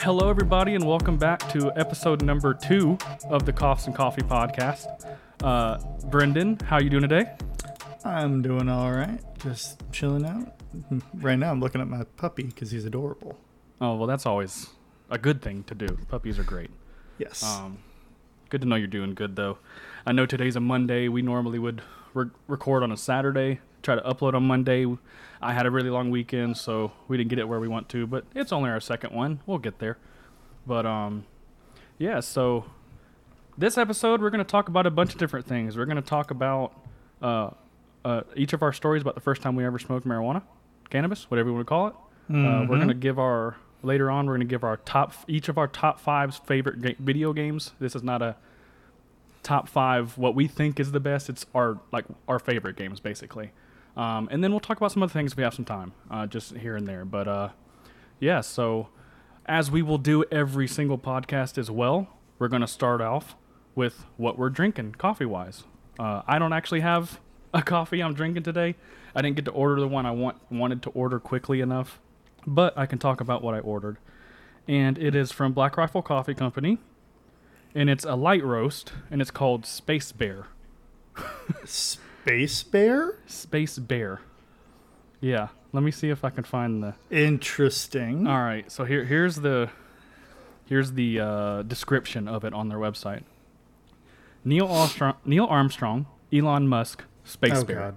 Hello, everybody, and welcome back to episode number two of the Coughs and Coffee podcast. Uh, Brendan, how you doing today? I'm doing all right. Just chilling out. Right now, I'm looking at my puppy because he's adorable. Oh, well, that's always a good thing to do. Puppies are great. Yes. Um, good to know you're doing good, though. I know today's a Monday. We normally would re- record on a Saturday, try to upload on Monday. I had a really long weekend, so we didn't get it where we want to, but it's only our second one. We'll get there. But, um, yeah, so this episode, we're going to talk about a bunch of different things. We're going to talk about uh, uh, each of our stories about the first time we ever smoked marijuana, cannabis, whatever you want to call it. Uh, we're going to give our later on. We're going to give our top each of our top five favorite ga- video games. This is not a top five what we think is the best. It's our like our favorite games basically. Um, and then we'll talk about some other things if we have some time, uh, just here and there. But uh, yeah, so as we will do every single podcast as well, we're to start off with what we're drinking coffee wise. Uh, I don't actually have a coffee I'm drinking today. I didn't get to order the one I want wanted to order quickly enough, but I can talk about what I ordered. And it is from Black Rifle Coffee Company, and it's a light roast, and it's called Space Bear. Space Bear? Space Bear. Yeah, let me see if I can find the. Interesting. All right, so here here's the here's the uh, description of it on their website. Neil Armstrong, Neil Armstrong, Elon Musk, Space Oh, Bear. God.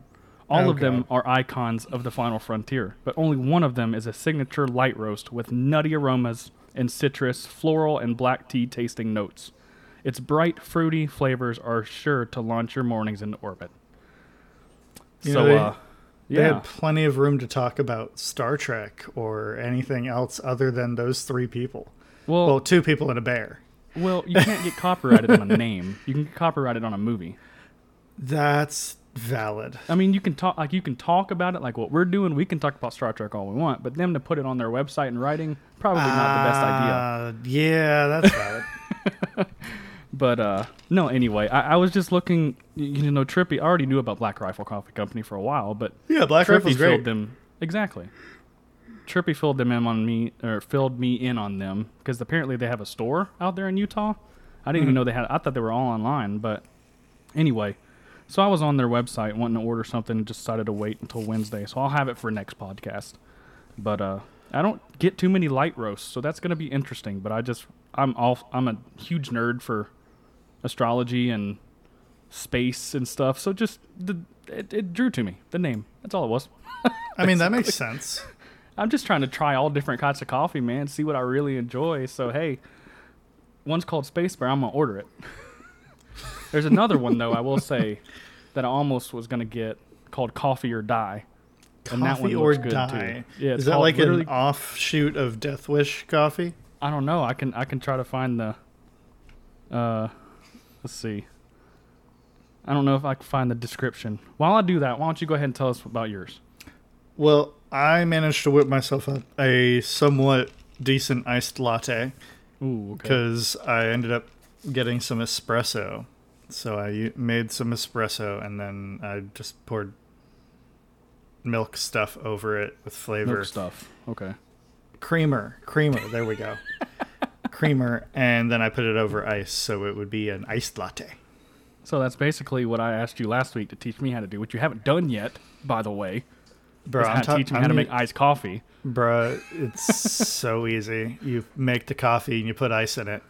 All Oh, of them are icons of the final frontier, but only one of them is a signature light roast with nutty aromas and citrus, floral, and black tea tasting notes. Its bright, fruity flavors are sure to launch your mornings into orbit. You so, know, they- uh, They yeah. had plenty of room to talk about Star Trek or anything else other than those three people. well, Well, two people and a bear. Well, you can't get copyrighted on a name. You can get copyrighted on a movie. That's valid. I mean, you can talk like you can talk about it like what we're doing. We can talk about Star Trek all we want, but them to put it on their website in writing probably not the best idea. Uh, Yeah, that's valid. But uh, no, anyway, I, I was just looking. You know, Trippy. I already knew about Black Rifle Coffee Company for a while, but yeah, Black Trippy Rifle's filled great. them exactly. Trippy filled them in on me, or filled me in on them because apparently they have a store out there in Utah. I didn't even know they had. I thought they were all online, but anyway. So I was on their website wanting to order something and just decided to wait until Wednesday. So I'll have it for next podcast. But uh, I don't get too many light roasts, so that's going to be interesting. But I just I'm all I'm a huge nerd for astrology and space and stuff. So just the it, it drew to me the name. That's all it was. I mean, that makes sense. I'm just trying to try all different kinds of coffee, man. See what I really enjoy. So hey, one's called Space Bear. I'm gonna order it. There's another one though. I will say that I almost was gonna get called Coffee or Die. And that Coffee one or looks good, too. die. Yeah, Is that like an offshoot of Death Wish coffee? I don't know. I can I can try to find the. Uh, let's see. I don't know if I can find the description. While I do that, why don't you go ahead and tell us about yours? Well, I managed to whip myself up a somewhat decent iced latte Ooh, okay. because I ended up getting some espresso. So I made some espresso and then I just poured milk stuff over it with flavor. Milk stuff. Okay. Creamer, creamer. There we go. creamer, and then I put it over ice, so it would be an iced latte. So that's basically what I asked you last week to teach me how to do, which you haven't done yet, by the way. Bro, I'm ta- teach me how to make iced coffee. Bruh, it's so easy. You make the coffee and you put ice in it.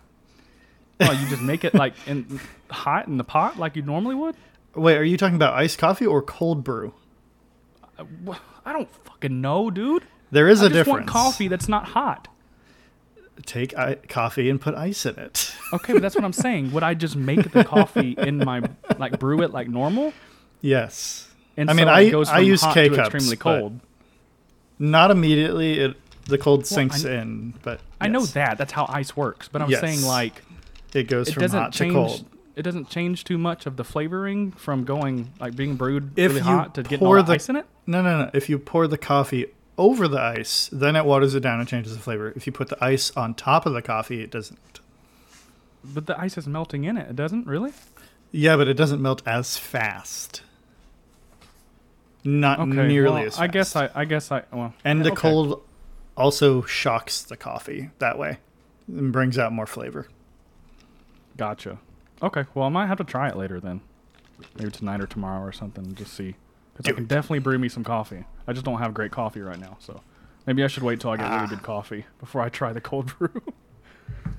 Oh, you just make it like in hot in the pot like you normally would? Wait, are you talking about iced coffee or cold brew? Uh, wh- I don't fucking know, dude. There is I a difference. coffee that's not hot. Take I- coffee and put ice in it. Okay, but that's what I'm saying. Would I just make the coffee in my like brew it like normal? yes. And I mean, so I- it goes I use hot K-cups, extremely cold. Not immediately. It the cold sinks I- in, but I know that. That's how ice works. But I'm Yes. saying like it goes it from hot change. to cold. It doesn't change too much of the flavoring from going like being brewed If really hot to getting all the- ice in it. No, no, no. If you pour the coffee over the ice, then it waters it down and changes the flavor. If you put the ice on top of the coffee, it doesn't. But the ice is melting in it. It doesn't really. Yeah, but it doesn't melt as fast. not Okay. nearly well, as fast. I guess I. I guess I. Well. And the okay. cold also shocks the coffee that way and brings out more flavor. Gotcha. Okay. Well, I might have to try it later then. Maybe tonight or tomorrow or something. Just see. Because I can it. definitely brew me some coffee. I just don't have great coffee right now, so maybe I should wait till I get Ah. really good coffee before I try the cold brew.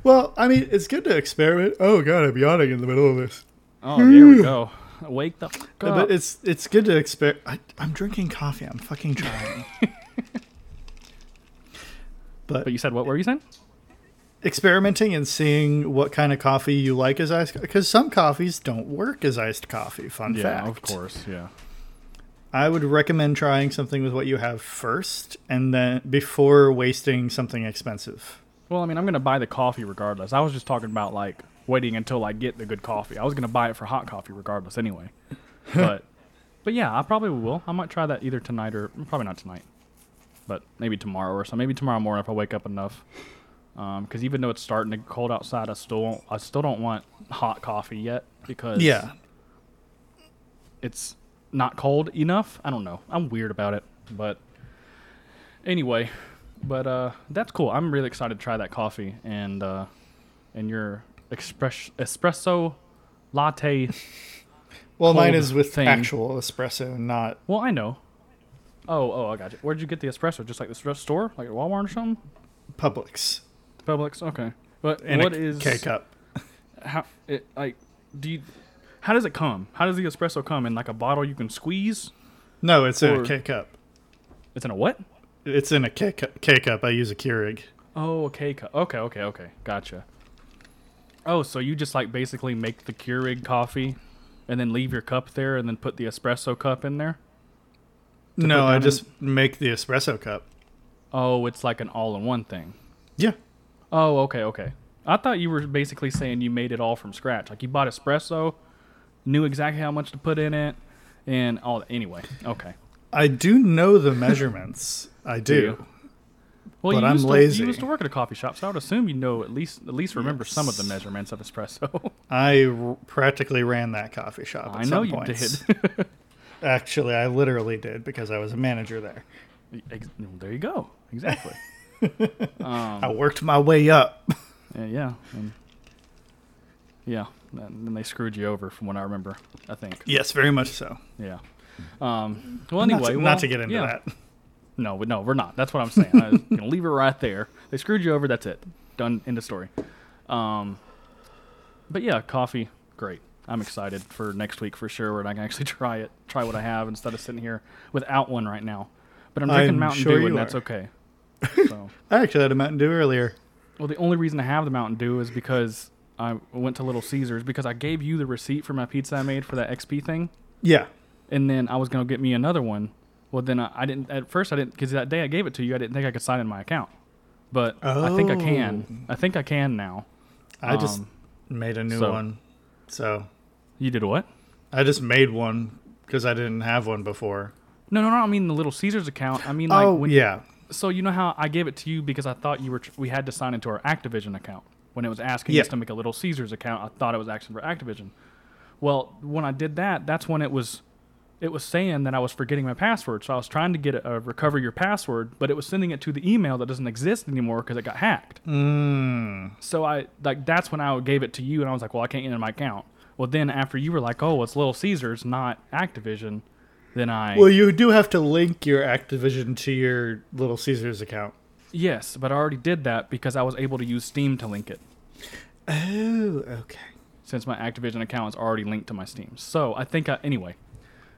Well, I mean, it's good to experiment. Oh god, I'm yawning in the middle of this. oh, there we go. Wake the fuck But it's it's good to experiment. I'm drinking coffee. I'm fucking trying. but But you said what were you saying? experimenting and seeing what kind of coffee you like as iced because some coffees don't work as iced coffee. Fun fact. yeah, fact. of course. Yeah. I would recommend trying something with what you have first, and then before wasting something expensive. Well, I mean, I'm gonna buy the coffee regardless. I was just talking about like waiting until I get the good coffee. I was gonna buy it for hot coffee regardless anyway. But, but yeah, I probably will. I might try that either tonight or probably not tonight, but maybe tomorrow or so. Maybe tomorrow morning if I wake up enough. Um, because even though it's starting to get cold outside, I still won't, I still don't want hot coffee yet because Yeah, it's not cold enough. I don't know. I'm weird about it, but anyway, but uh, that's cool. I'm really excited to try that coffee and uh, and your express espresso latte. well, mine is with thing. actual espresso, not Well, I know. Oh, oh, I got you. Where'd you get the espresso? Just like the store, like at Walmart or something? Publix Publix. Okay. But in what is K cup. how it like? Do you? How does it come? How does the espresso come in like a bottle you can squeeze? No, it's in a K cup. It's in a what? It's in a K cup. K cup. I use a Keurig. Oh, okay. cu- Okay, okay, okay. Gotcha. Oh, so you just like basically make the Keurig coffee and then leave your cup there and then put the espresso cup in there? No, I down in- just make the espresso cup. Oh, it's like an all in one thing. Yeah. Oh, okay, okay. I thought you were basically saying you made it all from scratch. Like you bought espresso, knew exactly how much to put in it, and all that. Anyway, okay. I do know the measurements. I do. you? Well, But you I'm used To, lazy. you used to work at a coffee shop, so I would assume you know at least at least remember some of the measurements of espresso. I r- practically ran that coffee shop. At I know some you points. did. Actually, I literally did because I was a manager there. There you go. Exactly. um, I worked my way up. yeah, yeah, and yeah. And they screwed you over, from what I remember. I think. yes, very much so. Yeah. Um, well, Not anyway, to, well, not to get into yeah. that. No, no, we're not. That's what I'm saying. I'm gonna leave it right there. They screwed you over. That's it. Done. End of story. Um, but yeah, coffee, great. I'm excited for next week for sure, where I can actually try it, try what I have instead of sitting here without one right now. But I'm drinking I'm Mountain sure Dew, and that's are. okay. So. I actually had a Mountain Dew earlier. Well, the only reason I have the Mountain Dew is because I went to Little Caesars because I gave you the receipt for my pizza I made for that XP thing, Yeah. and then I was gonna get me another one. Well, then I, I didn't. At first, I didn't because that day I gave it to you, I didn't think I could sign in my account, but I think I can. I think I can now. I just Um, made a new so- one. So You did what? I just made one because I didn't have one before. No, no, no. I mean the Little Caesars account. I mean like oh, yeah. So you know how I gave it to you because I thought you were tr- we had to sign into our Activision account when it was asking Yeah. us to make a Little Caesars account. I thought it was asking for Activision. Well, when I did that, that's when it was it was saying that I was forgetting my password. So I was trying to get a, a recover your password, but it was sending it to the email that doesn't exist anymore because it got hacked. Mm. So I like that's when I gave it to you, and I was like, well, I can't get in my account. Well, then after you were like, oh, it's Little Caesars, not Activision, then I Well, you do have to link your Activision to your Little Caesars account. Yes, but I already did that because I was able to use Steam to link it. Oh, okay. since my Activision account is already linked to my Steam. So I think I, anyway,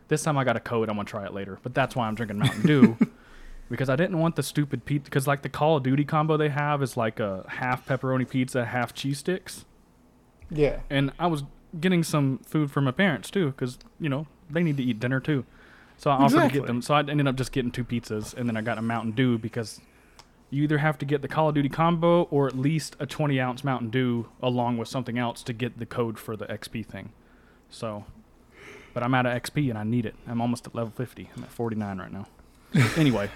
this time I got a code. I'm gonna try it later. But that's why I'm drinking Mountain Dew because I didn't want the stupid pizza. Because like the Call of Duty combo they have is like a half pepperoni pizza, half cheese sticks, Yeah. and I was getting some food for my parents too because you know they need to eat dinner too. So I offered to get them. So I ended up just getting two pizzas, and then I got a Mountain Dew because you either have to get the Call of Duty combo or at least a 20 ounce Mountain Dew along with something else to get the code for the XP thing. So, but I'm out of XP and I need it. I'm almost at level 50. I'm at 49 right now. anyway,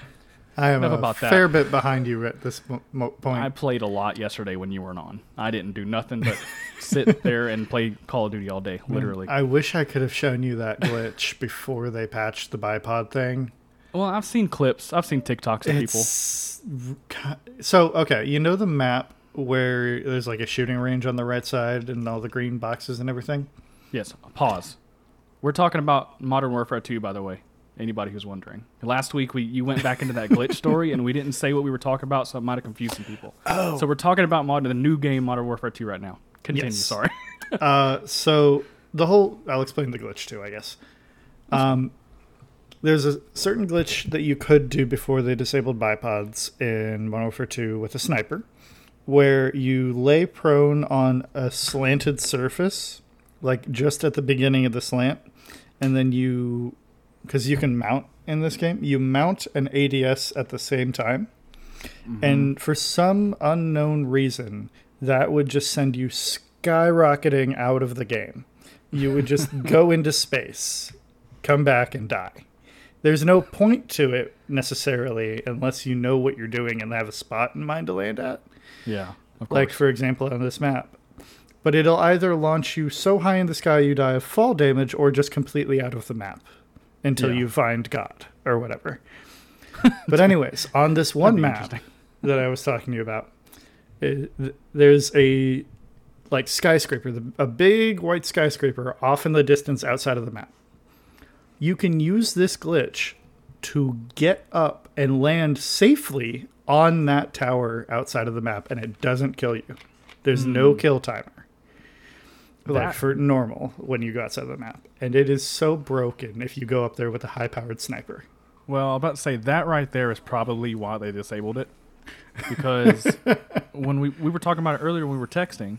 I am a about that. fair bit behind you at this mo- point. I played a lot yesterday when you weren't on. I didn't do nothing but sit there and play Call of Duty all day, literally. I wish I could have shown you that glitch before they patched the bipod thing. Well, I've seen clips. I've seen TikToks of people. So okay. You know the map where there's like a shooting range on the right side and all the green boxes and everything. Yes. Pause. We're talking about Modern Warfare 2, by the way. Anybody who's wondering. Last week we you went back into that glitch story and we didn't say what we were talking about, so it might have confused some people. Oh. So we're talking about mod the new game Modern Warfare 2 right now. Continue. Yes. Sorry. uh, so the whole I'll explain the glitch too, I guess. Um, there's a certain glitch that you could do before they disabled bipods in Modern Warfare 2 with a sniper, where you lay prone on a slanted surface, like just at the beginning of the slant, and then you, because you can mount in this game, you mount an ADS at the same time. Mm-hmm. And for some unknown reason, that would just send you skyrocketing out of the game. You would just go into space, come back, and die. There's no point to it necessarily unless you know what you're doing and have a spot in mind to land at. Yeah. Of Like, for example, on this map. But it'll either launch you so high in the sky you die of fall damage or just completely out of the map until Yeah. you find God or whatever. but, anyways, on this one map that I was talking to you about, eh, it, there's a like skyscraper, the, a big white skyscraper off in the distance outside of the map. You can use this glitch to get up and land safely on that tower outside of the map, and it doesn't kill you. There's no hmm. kill timer. Like That- for normal when you go outside of the map. And it is so broken if you go up there with a high powered sniper. Well, I'm about to say that right there is probably why they disabled it. Because when we we were talking about it earlier when we were texting,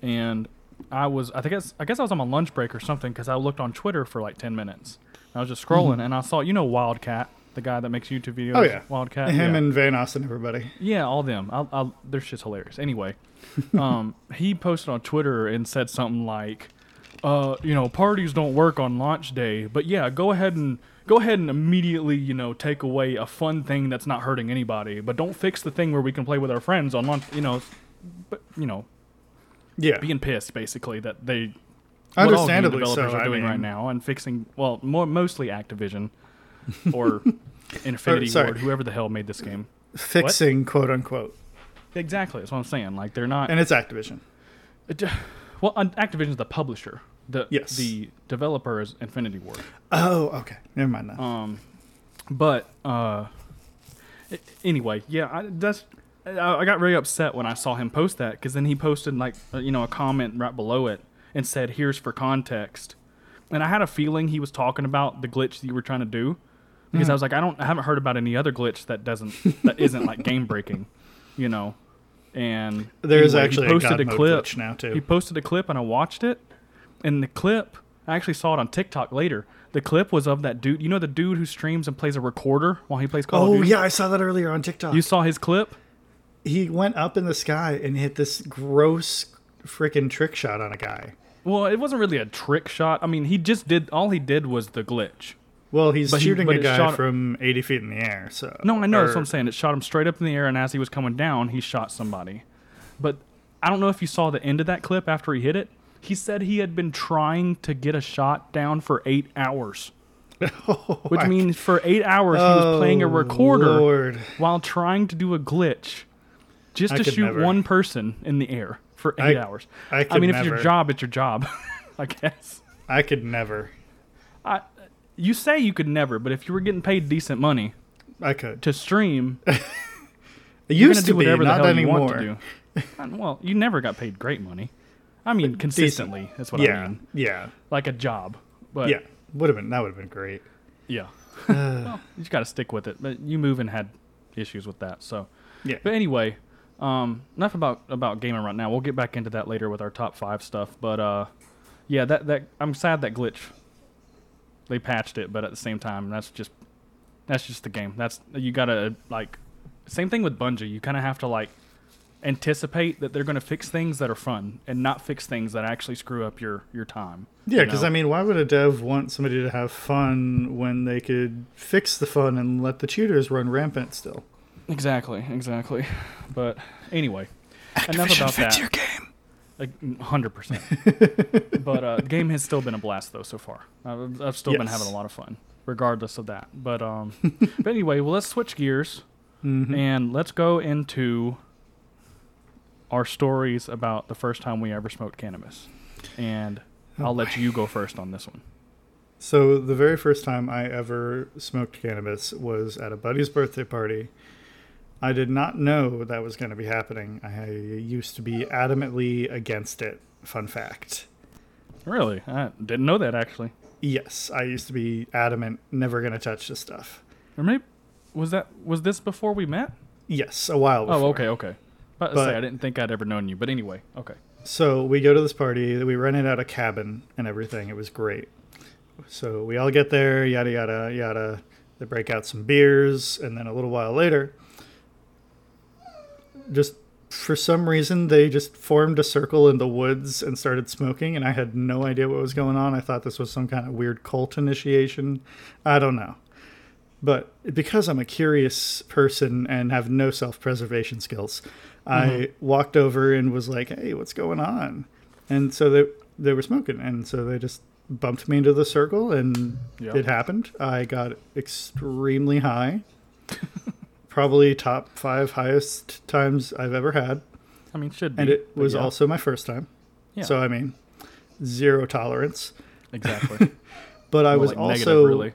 and I was I think I guess I was on my lunch break or something because I looked on Twitter for like ten minutes. I was just scrolling and I saw you know Wildcat, the guy that makes YouTube videos. Oh, yeah. Wildcat. Him yeah. and Vanoss, everybody. Yeah, all them. I'll, I'll, they're just hilarious. Anyway, um, he posted on Twitter and said something like, uh, you know, parties don't work on launch day, but yeah, go ahead and go ahead and immediately, you know, take away a fun thing that's not hurting anybody, but don't fix the thing where we can play with our friends on launch. You know, but you know, Yeah. being pissed basically that they what all game Understandably developers so. are I doing mean, right now and fixing well, more mostly Activision or Infinity sorry. Ward, whoever the hell made this game. fixing quote unquote. Exactly, that's what I'm saying. Like they're not And it's Activision. It well, un- Activision's the publisher. The Yes. the developer is Infinity Ward. Oh, okay. Never mind that. Um, but uh, anyway, yeah, I, that's. I, I got really upset when I saw him post that because then he posted like uh, you know a comment right below it and said, "Here's for context," and I had a feeling he was talking about the glitch that you were trying to do because I was like, I don't, I haven't heard about any other glitch that doesn't that isn't like game breaking, you know. And There is anyway, he actually a posted a mode clip glitch now, too. He posted a clip and I watched it, and the clip I actually saw it on TikTok later. The clip was of that dude. You know the dude who streams and plays a recorder while he plays Call of Duty. Oh yeah, I saw that earlier on TikTok. You saw his clip? He went up in the sky and hit this gross freaking trick shot on a guy. Well, it wasn't really a trick shot. I mean, he just did all he did was the glitch. Well, he's But shooting but a guy shot- from 80 feet in the air. So No, I know that's or- what I'm saying. It shot him straight up in the air, and as he was coming down, he shot somebody. But I don't know if you saw the end of that clip after he hit it. He said he had been trying to get a shot down for eight hours, oh which I- means for eight hours he was playing a Oh, recorder Lord. while trying to do a glitch, just I to shoot never. one person in the air for I- eight hours. I I mean, if it's your never. job, it's your job, I guess. I could never. I, you say you could never, but if you were getting paid decent money I could. to stream, It used to do be, whatever the not hell anymore. you want to do. And, well, you never got paid great money. I mean, consistently. That's what I mean. yeah, Like a job. But yeah. Would have been that would have been great. yeah. well, you just got to stick with it. But you move and had issues with that. So, Yeah. but anyway, um, enough about about gaming right now. We'll get back into that later with our top five stuff. But uh, yeah, that that I'm sad that glitch. They patched it, but at the same time, that's just that's just the game. That's you gotta like same thing with Bungie. You kind of have to like anticipate that they're going to fix things that are fun and not fix things that actually screw up your your time. Yeah, you because know? I mean, why would a dev want somebody to have fun when they could fix the fun and let the cheaters run rampant still? Exactly, exactly. But anyway, enough about that. your game. Like hundred percent. But uh, the game has still been a blast though so far. I've, I've still been Yes. having a lot of fun, regardless of that. But um, but anyway, well, let's switch gears Mhm. and let's go into our stories about the first time we ever smoked cannabis. And Oh, I'll let you go first on this one. So the very first time I ever smoked cannabis was at a buddy's birthday party. I did not know that was going to be happening. I used to be adamantly against it. Fun fact. Really, I didn't know that actually. Yes, I used to be adamant, never going to touch this stuff. Or maybe was that was this before we met? Yes, a while oh, before. Oh, okay, okay. But, But- say I didn't think I'd ever known you. But anyway, okay. So we go to this party. We rented out a cabin and everything. It was great. So we all get there, yada yada yada. They break out some beers, and then a little while later, just for some reason, they just formed a circle in the woods and started smoking. And I had no idea what was going on. I thought this was some kind of weird cult initiation. I don't know. But because I'm a curious person and have no self preservation skills, I mm-hmm. walked over and was like, hey, what's going on? And so they, they were smoking. And so they just bumped me into the circle and Yeah. it happened. I got extremely high. Probably top five highest times I've ever had. I mean, should be. And it was yeah. also my first time. Yeah. So, I mean, zero tolerance. exactly. But I was like also negative, really.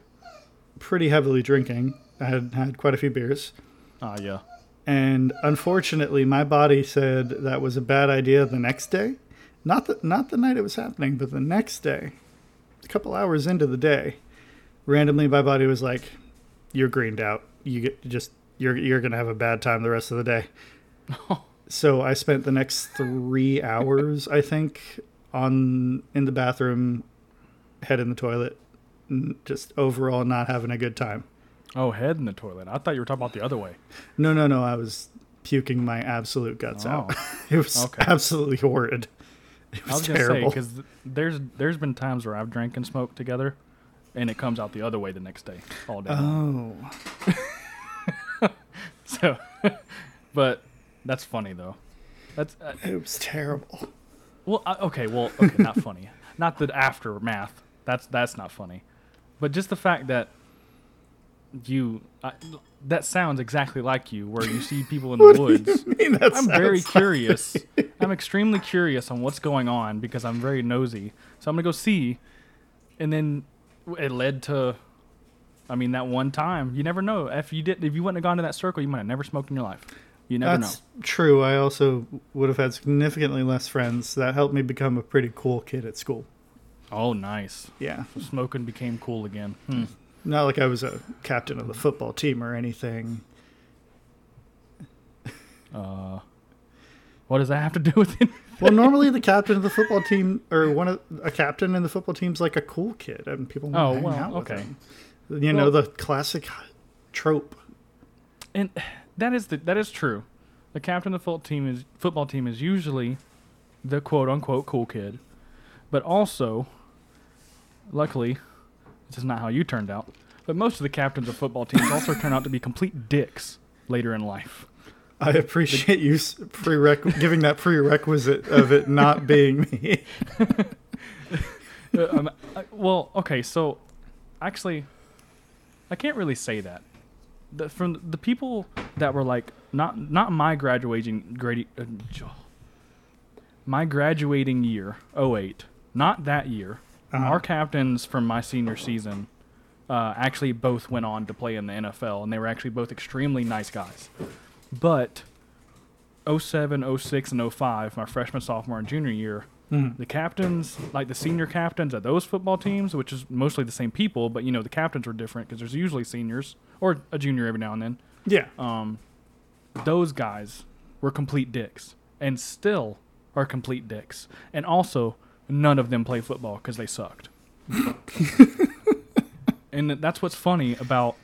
pretty heavily drinking. I had had quite a few beers. Ah, yeah. and unfortunately my body said that was a bad idea the next day not the not the night it was happening but the next day a couple hours into the day randomly my body was like you're greened out you get just you're you're going to have a bad time the rest of the day so i spent the next 3 hours i think on in the bathroom head in the toilet just overall not having a good time Oh, head in the toilet. I thought you were talking about the other way. No, no, no. I was puking my absolute guts oh. out. Oh. It was Okay. absolutely horrid. It I was, was gonna say terrible. because there's there's been times where I've drank and smoked together, and it comes out the other way the next day all day. oh, So, but that's funny though. That's uh, it was terrible. well, uh, okay, well, okay, not funny. Not the aftermath. That's that's not funny, but just the fact that you uh, that sounds exactly like you, where you see people in the woods. I mean, that I'm very like- curious. I'm extremely curious on what's going on because I'm very nosy. So I'm gonna go see, and then it led to. I mean, that one time you never know if you did if you wouldn't have gone to that circle, you might have never smoked in your life. You never know. That's true. I also would have had significantly less friends. That helped me become a pretty cool kid at school. Oh, nice. Yeah, So smoking became cool again. Hmm. not like I was a captain of the football team or anything. Uh, what does that have to do with it? Well, normally the captain of the football team or one of a captain in the football team's like a cool kid, and people want Oh, to hang well, out with okay. him. You know Well- the classic trope. And that is the, that is true. The captain of the football team is football team is usually the quote unquote cool kid, but also, luckily, this is not how you turned out. But most of the captains of football teams also turn out to be complete dicks later in life. I appreciate you prereq- giving that prerequisite of it not being me. Uh, um, I- well, okay, so actually, I can't really say that. The, from the people that were like not not my graduating grade, uh, my graduating year 08, not that year. Uh-huh. Our captains from my senior season uh, actually both went on to play in the NFL, and they were actually both extremely nice guys. But 07, 06, and 05, my freshman, sophomore, and junior year, Mhm. the captains, like the senior captains at those football teams, which is mostly the same people, but you know the captains were different because there's usually seniors or a junior every now and then. Yeah. Um, those guys were complete dicks, and still are complete dicks. And also, none of them play football because they sucked. and that's what's funny about.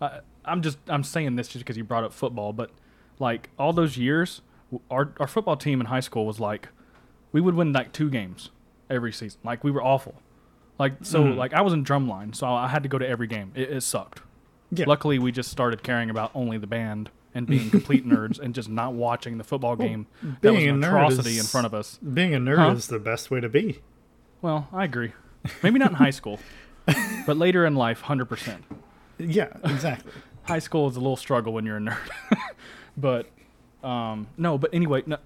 Uh, I'm just I'm saying this just because you brought up football, but like all those years, our our football team in high school was like we would win like two games every season. Like we were awful. Like so Mhm. like I was in drumline, so I had to go to every game. It, it sucked. Yeah. Luckily, we just started caring about only the band and being complete nerds and just not watching the football Well, game that was being an a nerd atrocity is- in front of us. Being a nerd Huh? is the best way to be. Well, I agree. Maybe not in high school, but later in life, hundred percent. Yeah, exactly. high school is a little struggle when you're a nerd. but um, no, but anyway, no,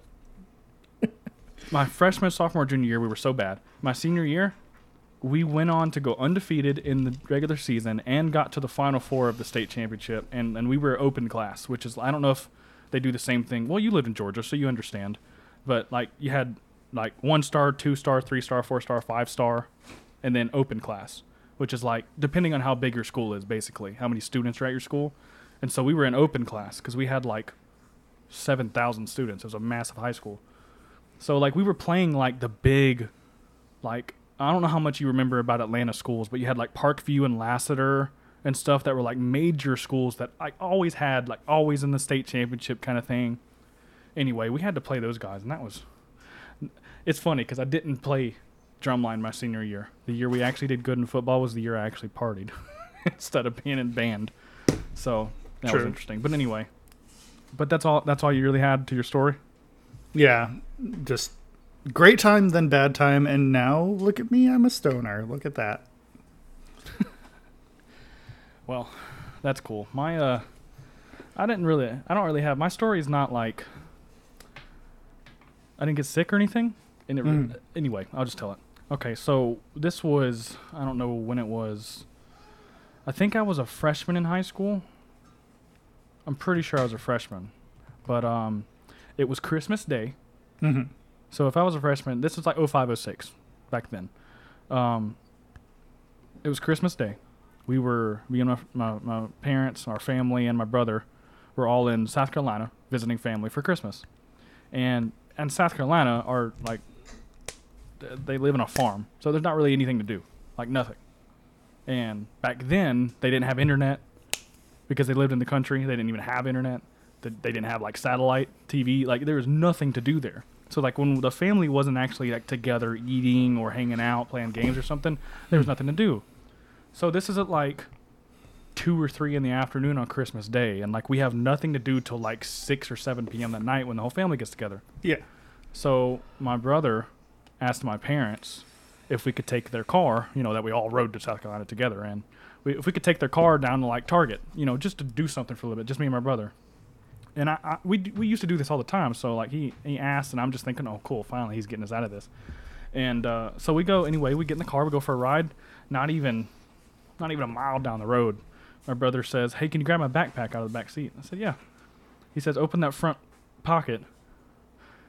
my freshman, sophomore, junior year, we were so bad. My senior year, we went on to go undefeated in the regular season and got to the final four of the state championship, and and we were open class, which is I don't know if they do the same thing. Well, you live in Georgia, so you understand. But like you had like one star, two star, three star, four star, five star, and then open class, which is like depending on how big your school is, basically how many students are at your school. And so we were in open class because we had like seven thousand students. It was a massive high school. So like we were playing like the big, like I don't know how much you remember about Atlanta schools, but you had like Parkview and Lassiter and stuff that were like major schools that I always had like always in the state championship kind of thing. Anyway, we had to play those guys, and that was. It's funny because I didn't play drumline my senior year. The year we actually did good in football was the year I actually partied instead of being in band. So that was interesting. But anyway, but that's all. That's all you really had to your story. Yeah, just great time, then bad time, and now look at me, I'm a stoner. Look at that. Well, that's cool. My uh I didn't really I don't really have my story is not like I didn't get sick or anything. And it, Mm. anyway, I'll just tell it. Okay, so this was I don't know when it was. I think I was a freshman in high school. I'm pretty sure I was a freshman. But um it was Christmas Day. hmm So if I was a freshman, this was like 0506 back then. Um, it was Christmas Day. We were, me and my, my, my parents, our family, and my brother were all in South Carolina visiting family for Christmas. And and South Carolina are like, they live in a farm, so there's not really anything to do, like nothing. And back then, they didn't have internet because they lived in the country. They didn't even have internet. They they didn't have like satellite TV. Like there was nothing to do there. So like when the family wasn't actually like together eating or hanging out, playing games or something, there was nothing to do. So this is at like two or three in the afternoon on Christmas Day, and like we have nothing to do till like six or seven p.m. that night when the whole family gets together. Yeah. So my brother asked my parents if we could take their car, you know, that we all rode to South Carolina together, and we, if we could take their car down to like Target, you know, just to do something for a little bit, just me and my brother. And I, I we we used to do this all the time. So like he he asked, and I'm just thinking, oh cool, finally he's getting us out of this. And uh, so we go anyway. We get in the car, we go for a ride. Not even not even a mile down the road. My brother says, "Hey, can you grab my backpack out of the back seat?" I said, "Yeah." He says, "Open that front pocket."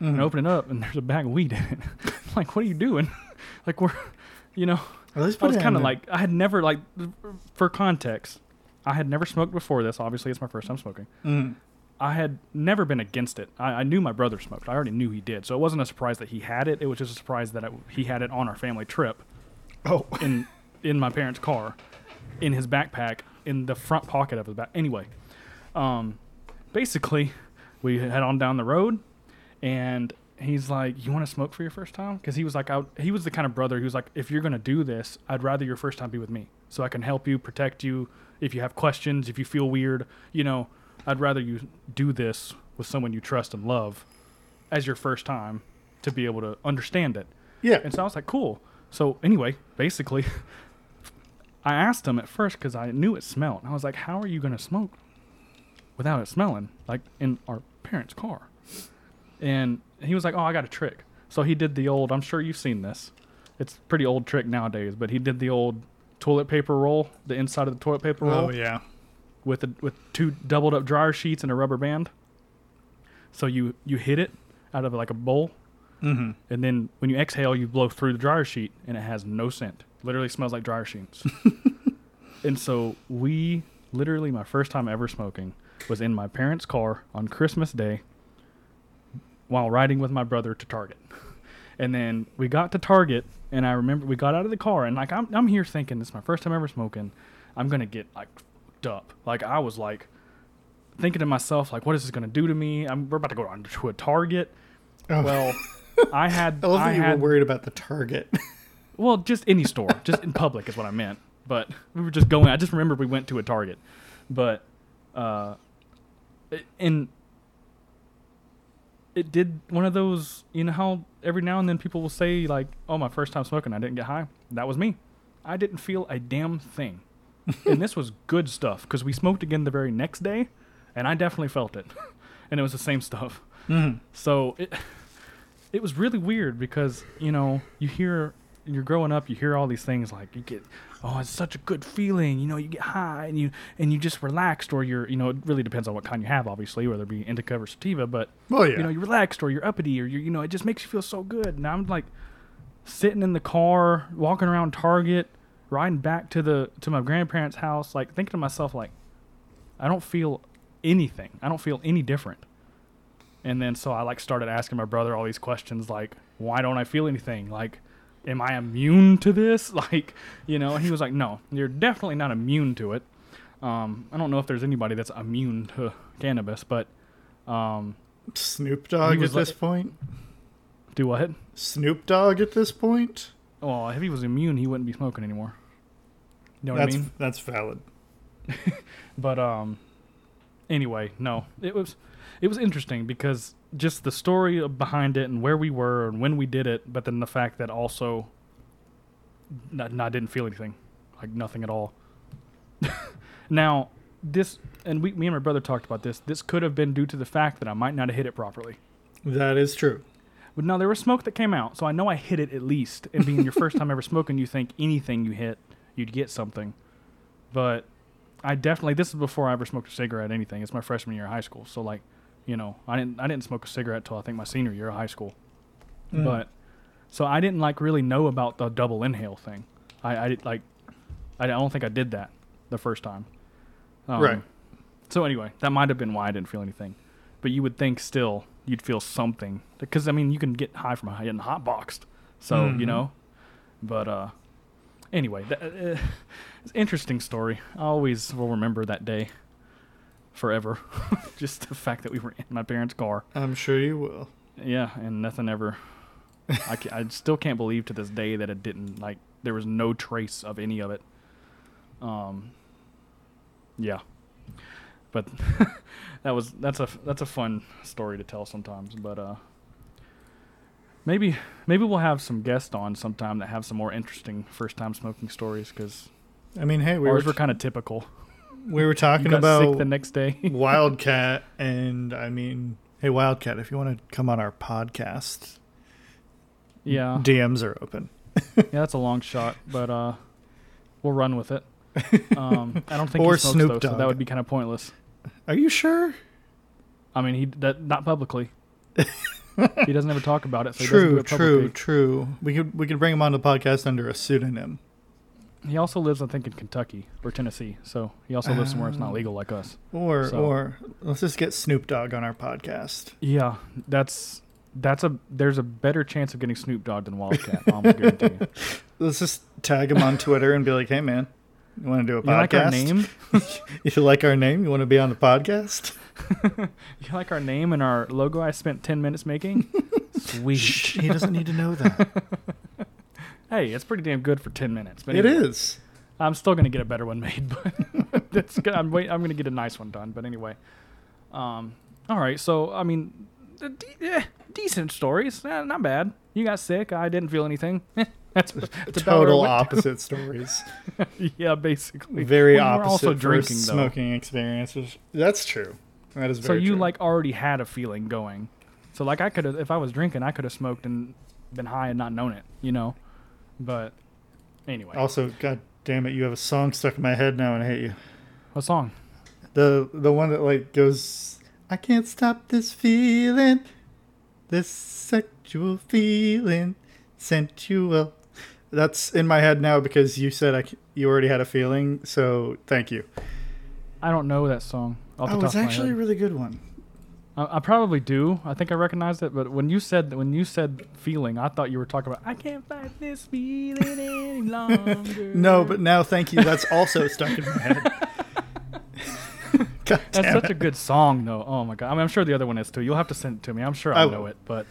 Mhm. and open it up and there's a bag of weed in it. like, what are you doing? like, we're, you know, At least I was kind of like, I had never, like, for context, I had never smoked before this. Obviously, it's my first time smoking. Mhm. I had never been against it. I, I knew my brother smoked. I already knew he did. So it wasn't a surprise that he had it. It was just a surprise that I, he had it on our family trip Oh, in in my parents' car, in his backpack, in the front pocket of his back. Anyway, um, basically, we head on down the road, and he's like, "You want to smoke for your first time?" Because he was like, I, he was the kind of brother who was like, "If you're gonna do this, I'd rather your first time be with me, so I can help you, protect you. If you have questions, if you feel weird, you know, I'd rather you do this with someone you trust and love, as your first time, to be able to understand it." yeah. And so I was like, cool. So anyway, basically, I asked him at first because I knew it smelled. And I was like, how are you going to smoke without it smelling? Like in our parents' car. And he was like, oh, I got a trick. So he did the old, I'm sure you've seen this. It's a pretty old trick nowadays, but he did the old toilet paper roll, the inside of the toilet paper oh, roll Oh, yeah. With a, with two doubled up dryer sheets and a rubber band. So you you hit it out of like a bowl hmm and then when you exhale, you blow through the dryer sheet, and it has no scent. Literally smells like dryer sheets. and so we, literally, my first time ever smoking was in my parents' car on Christmas Day, while riding with my brother to Target. And then we got to Target, and I remember we got out of the car, and like I'm, I'm here thinking this is my first time ever smoking. I'm gonna get like fucked up. Like I was like thinking to myself like, what is this going to do to me? I'm we're about to go on to a Target. Oh. Well, I had I love I that you had were worried about the target. well, just any store, just in public is what I meant. But we were just going. I just remember we went to a Target, but uh, and it did one of those. You know how every now and then people will say like, "Oh, my first time smoking, I didn't get high." That was me. I didn't feel a damn thing, and this was good stuff because we smoked again the very next day, and I definitely felt it, and it was the same stuff. Mhm. So it it was really weird because you know you hear you're growing up, you hear all these things like you get oh it's such a good feeling, you know you get high and you and you just relaxed or you're you know it really depends on what kind you have obviously whether it be indica or sativa, but Well, yeah. you know you're relaxed or you're uppity or you you know it just makes you feel so good. And I'm like sitting in the car, walking around Target, riding back to the to my grandparents' house, like thinking to myself like I don't feel anything. I don't feel any different. And then so I like started asking my brother all these questions like why don't I feel anything? Like am I immune to this? Like, you know, and he was like no, you're definitely not immune to it. Um, I don't know if there's anybody that's immune to cannabis, but um, Snoop Dogg at this point. do what? Snoop Dogg at this point. Well, if he was immune, he wouldn't be smoking anymore. You know what that's I mean? that's valid. But um, anyway, no, it was it was interesting because just the story behind it and where we were and when we did it, but then the fact that also, not, I didn't feel anything, like nothing at all. now this and we, me and my brother talked about this. This could have been due to the fact that I might not have hit it properly. That is true. But no, there was smoke that came out, so I know I hit it at least. And being your first time ever smoking, you think anything you hit, you'd get something. But I definitely this is before I ever smoked a cigarette. Anything. It's my freshman year of high school, so like, you know, I didn't I didn't smoke a cigarette till I think my senior year of high school. Mm. But so I didn't like really know about the double inhale thing. I I did, like I don't think I did that the first time. Um, Right. So anyway, that might have been why I didn't feel anything. But you would think still you'd feel something because I mean you can get high from getting hot boxed. So you Mhm. know, but uh, anyway, that, uh, it's an interesting story. I always will remember that day forever. Just the fact that we were in my parents' car. I'm sure you will. Yeah, and nothing ever. I, ca- I still can't believe to this day that it didn't like there was no trace of any of it. Um. Yeah, but that was that's a that's a fun story to tell sometimes. But uh, maybe maybe we'll have some guests on sometime that have some more interesting first time smoking stories because I mean, hey, we ours were were kind of typical. we were talking about the next day. Wildcat, and I mean, hey, Wildcat, if you want to come on our podcast, yeah, DMs are open. Yeah, that's a long shot, but uh, we'll run with it. Um, I don't think Or he smokes Snoop though, so that would be kind of pointless. Are you sure? I mean, he that not publicly. he doesn't ever talk about it. So he doesn't do true, it true, true. We could we could bring him on the podcast under a pseudonym. He also lives, I think, in Kentucky or Tennessee. So he also lives somewhere it's not Oh. legal like us. Or So- or let's just get Snoop Dogg on our podcast. Yeah, that's that's a there's a better chance of getting Snoop Dogg than Wildcat. I'm guarantee you. Let's just tag him on Twitter and be like, "Hey, man, you want to do a You podcast? like our name? You like our name? You want to be on the podcast? You like our name and our logo? I spent ten minutes making. Sweet. Shh, he doesn't need to know that. Hey, it's pretty damn good for ten minutes. But it anyway. is. I'm still gonna get a better one made, but that's good. I'm wait. I'm gonna get a nice one done. But anyway, um, all right. So I mean, de- eh, decent stories. Eh, not bad. You got sick. I didn't feel anything. That's, that's Total opposite stories. yeah, basically. Very Well, opposite also drinking though. smoking experiences. That's true. That is So you true. like already had a feeling going. So like I could have, if I was drinking, I could have smoked and been high and not known it. You know, but anyway. Also, god damn it, you have a song stuck in my head now, and I hate you. what song? The the one that like goes, I can't stop this feeling, this sexual feeling, sensual. That's in my head now because you said I you already had a feeling. So thank you. I don't know that song. Oh, it's actually a really good one. I, I probably do. I think I recognized it, but when you said when you said feeling, I thought you were talking about I can't fight this feeling any longer. No, but now thank you. That's also stuck in my head. That's damn such it. a good song, though. Oh my god! I mean, I'm sure the other one is too. You'll have to send it to me. I'm sure I I know it, but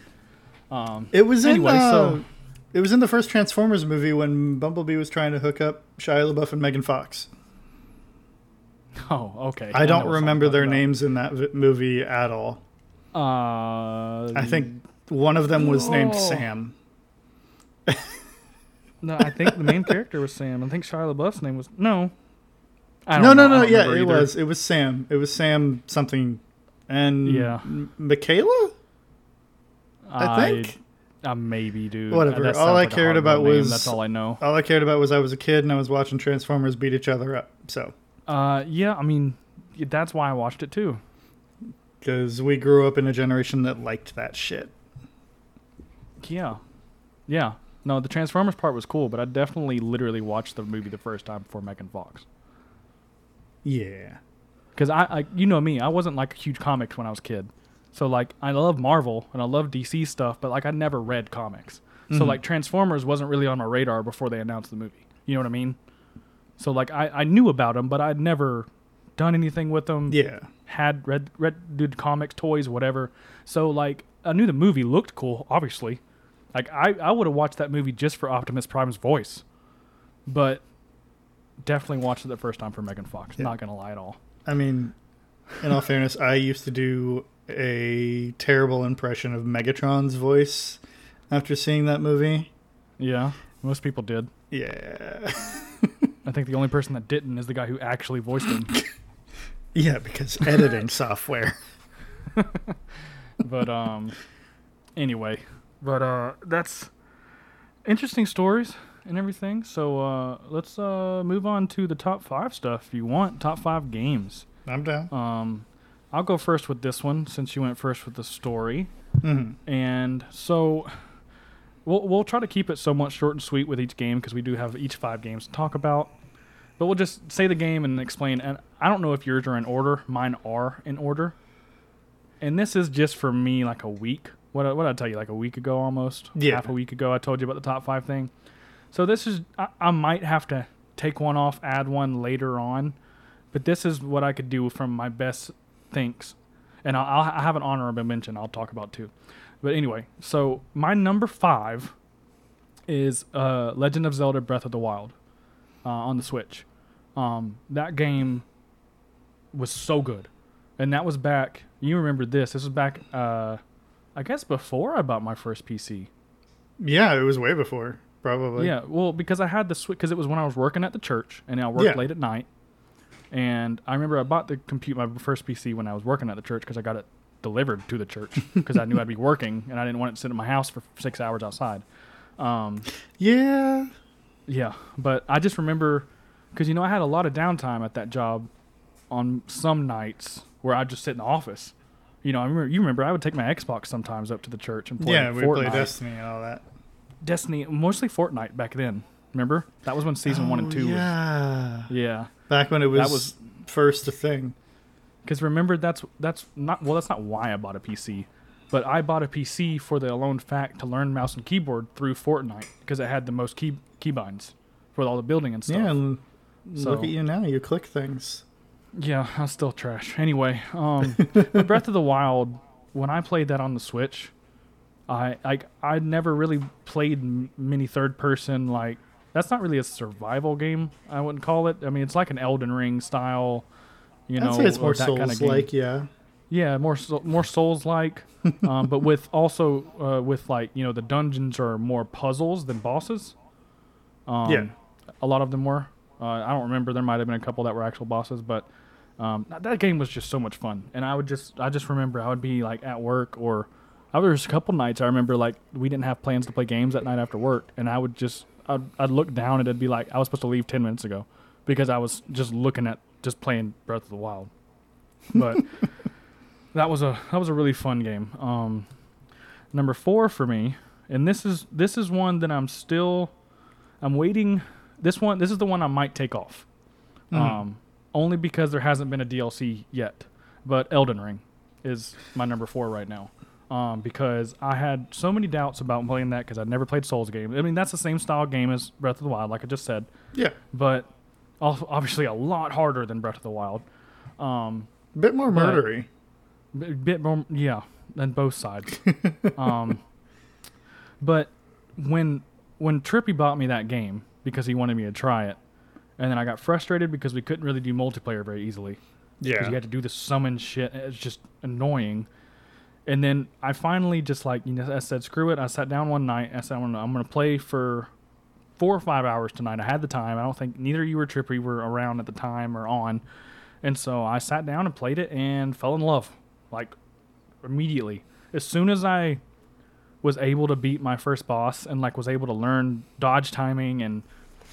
um, It was Anyway, in. Uh, so- it was in the first Transformers movie when Bumblebee was trying to hook up Shia LaBeouf and Megan Fox. oh, okay. I know don't remember their talking names in that v- movie at all. about. Uh, I think one of them was named Oh. Sam. no. I think the main character was Sam. I think Shia LaBeouf's name was no. I No, don't no, know. I no. don't Yeah, it either. was. It was Sam. It was Sam something. And Yeah. M- Mikaela. I think. Uh, maybe, dude. Whatever. That All I like cared about name. was- That's all I know. All I cared about was I was a kid and I was watching Transformers beat each other up. So, Uh, yeah. I mean, that's why I watched it too. because we grew up in a generation that liked that shit. Yeah. Yeah. No, the Transformers part was cool, but I definitely literally watched the movie the first time before Megan Fox. Yeah. Because I, I, you know me, I wasn't like a huge comics when I was a kid. So like, I love Marvel and I love DC stuff, but like I never read comics. So Mhm. like Transformers wasn't really on my radar before they announced the movie. You know what I mean? So like I, I knew about them, but I'd never done anything with them. Yeah. Had read read did comics, toys, whatever. So like I knew the movie looked cool, obviously. Like I, I would have watched that movie just for Optimus Prime's voice. But definitely watched it the first time for Megan Fox. Yeah. Not gonna lie at all. I mean, in all fairness, I used to do a terrible impression of Megatron's voice after seeing that movie. Yeah, most people did. Yeah. I think the only person that didn't is the guy who actually voiced him. Yeah, because editing software. but um, anyway, but uh, that's interesting stories and everything. So uh, let's uh move on to the top five stuff if you want. Top five games. I'm down. Um, I'll go first with this one since you went first with the story. hmm And so we'll we'll try to keep it somewhat short and sweet with each game because we do have each five games to talk about. But we'll just say the game and explain. And I don't know if yours are in order. Mine are in order. And this is just for me like a week. What what did I tell you like a week ago almost? Yeah. half a week ago I told you about the top five thing. So this is I, I might have to take one off, add one later on. But this is what I could do from my best thinks, and I'll, I'll I have an honorable mention I'll talk about too. But anyway, so my number five is uh, Legend of Zelda: Breath of the Wild uh, on the Switch. Um, that game was so good, and that was back. You remember this? This was back, uh, I guess, before I bought my first PC. Yeah, it was way before, probably. Yeah, well, because I had the Switch, because it was when I was working at the church, and I worked Yeah. late at night. And I remember I bought the compute my first PC when I was working at the church because I got it delivered to the church because I knew I'd be working and I didn't want it to sit in my house for six hours outside. Um, Yeah. yeah, but I just remember because you know I had a lot of downtime at that job on some nights where I'd just sit in the office. You know, I remember you remember I would take my Xbox sometimes up to the church and play Yeah, we Fortnite. played Destiny and all that. Destiny, mostly Fortnite back then. Remember that was when season one and Oh, two. was Yeah. Yeah, Back when it was, that was- first a thing. because remember that's that's not well that's not why I bought a PC, but I bought a PC for the alone fact to learn mouse and keyboard through Fortnite because it had the most key keybinds for all the building and stuff. Yeah, and So- look at you now. You click things. Yeah, I'm still trash. Anyway, um, Breath of the Wild, when I played that on the Switch, I like I never really played m- many third person like that's not really a survival game. I wouldn't call it. I mean, it's like an Elden Ring style. You know, I'd say it's more that kind of Souls like, yeah. Yeah, more more Souls like, um, but with also uh, with like you know the dungeons are more puzzles than bosses. Um, Yeah. a lot of them were. Uh, I don't remember. There might have been a couple that were actual bosses, but um, that- game was just so much fun. And I would just I just remember I would be like at work or I there was a couple nights I remember like we didn't have plans to play games that night after work, and I would just I'd, I'd look down and it'd be like I was supposed to leave ten minutes ago because I was just looking at just playing Breath of the Wild. But that was a that was a really fun game. Um, number four for me, and this is this is one that I'm still I'm waiting. This one this is the one I might take off, Mhm. um, only because there hasn't been a DLC yet. But Elden Ring is my number four right now. Um, because I had so many doubts about playing that because I'd never played Souls game. I mean, that's the same style game as Breath of the Wild, like I just said Yeah. but obviously a lot harder than Breath of the Wild. Um, bit more murdery. B- bit more yeah than both sides um but when when trippy bought me that game because he wanted me to try it and then i got frustrated because we couldn't really do multiplayer very easily Yeah. because you had to do the summon shit it's just annoying and then i finally just like you know i said screw it. I sat down one night i said i'm gonna, I'm gonna play for four or five hours tonight. I had the time. I don't think neither you or trippy were around at the time or on. And so i sat down and played it and fell in love like immediately. As soon as i was able to beat my first boss and like was able to learn dodge timing and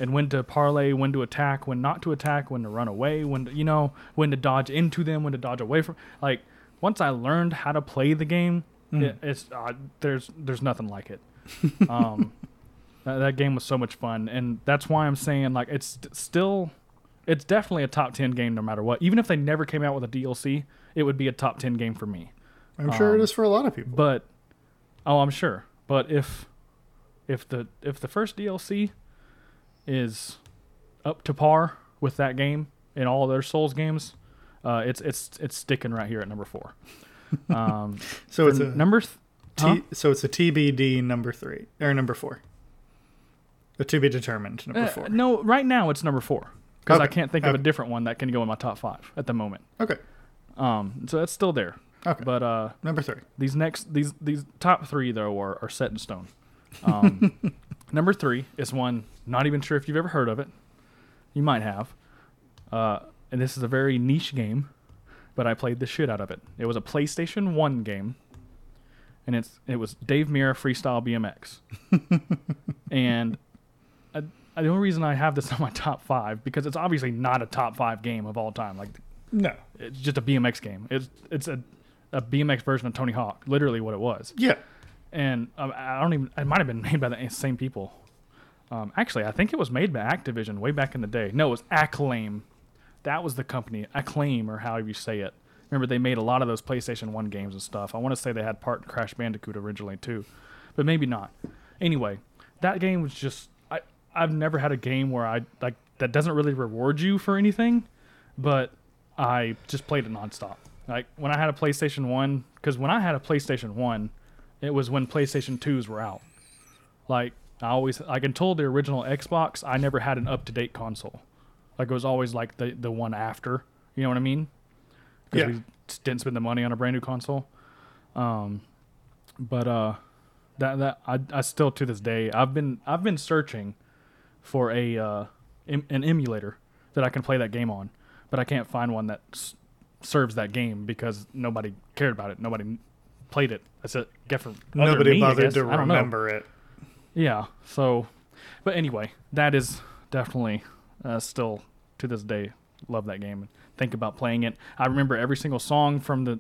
and when to parlay, when to attack, when not to attack, when to run away, when to, you know, when to dodge into them, when to dodge away from. Like once I learned how to play the game, it, it's uh, there's there's nothing like it. Um, that, that game was so much fun, and that's why I'm saying like it's st- still, it's definitely a top ten game no matter what. Even if they never came out with a DLC, it would be a top ten game for me. I'm sure um, it is for a lot of people. But oh, I'm sure. But if if the if the first DLC is up to par with that game in all their Souls games, uh, it's it's it's sticking right here at number four. Um, so it's a number. Th- T, huh? so it's a TBD number three or number four. A to be determined number Uh, four. no, right now it's number four because I can't think of a different one that can go in my top five at the moment. Okay. Um, so it's still there. Okay. But uh, number three. These next these these top three though are, are set in stone. Um, number three is one not even sure if you've ever heard of it. You might have. Uh, and this is a very niche game, but I played the shit out of it. It was a PlayStation One game, and it's it was Dave Mirra Freestyle BMX. and I, I, the only reason I have this on my top five because it's obviously not a top five game of all time. Like No. it's just a BMX game. It's it's a, a BMX version of Tony Hawk, literally what it was. Yeah. And um, I don't even. It might have been made by the same people. Um, actually, I think it was made by Activision way back in the day. No, it was Acclaim. That was the company, Acclaim, or however you say it. Remember, they made a lot of those PlayStation One games and stuff. I want to say they had part Crash Bandicoot originally too, but maybe not. Anyway, that game was just. I I've never had a game where I like that doesn't really reward you for anything, but I just played it nonstop. Like when I had a PlayStation One, because when I had a PlayStation One, it was when PlayStation Twos were out. Like I always, like until the original Xbox, I never had an up to date console. Like it was always like the the one after. You know what I mean? Yeah. we didn't spend the money on a brand new console. Um, but uh, that that I I still to this day I've been I've been searching for a uh em- an emulator that I can play that game on, but I can't find one that s- serves that game because nobody cared about it. Nobody played it. I said, get for other than Nobody me, bothered to know. remember it. Yeah. So, but anyway, that is definitely uh, still to this day love that game and think about playing it. I remember every single song from the